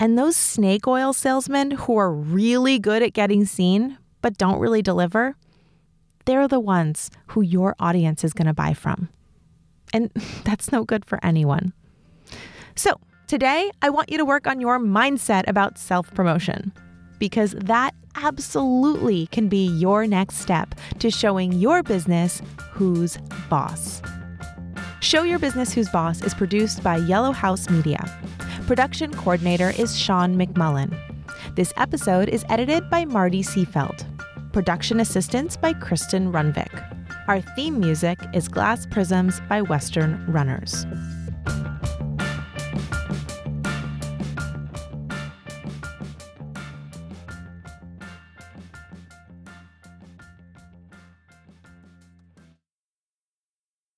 And those snake oil salesmen who are really good at getting seen but don't really deliver, they're the ones who your audience is going to buy from. And that's no good for anyone. So, today I want you to work on your mindset about self promotion because that absolutely can be your next step to showing your business who's boss. Show Your Business Who's Boss is produced by Yellow House Media. Production coordinator is Sean McMullen. This episode is edited by Marty Seafeld. Production assistance by Kristen Runvik. Our theme music is Glass Prisms by Western Runners.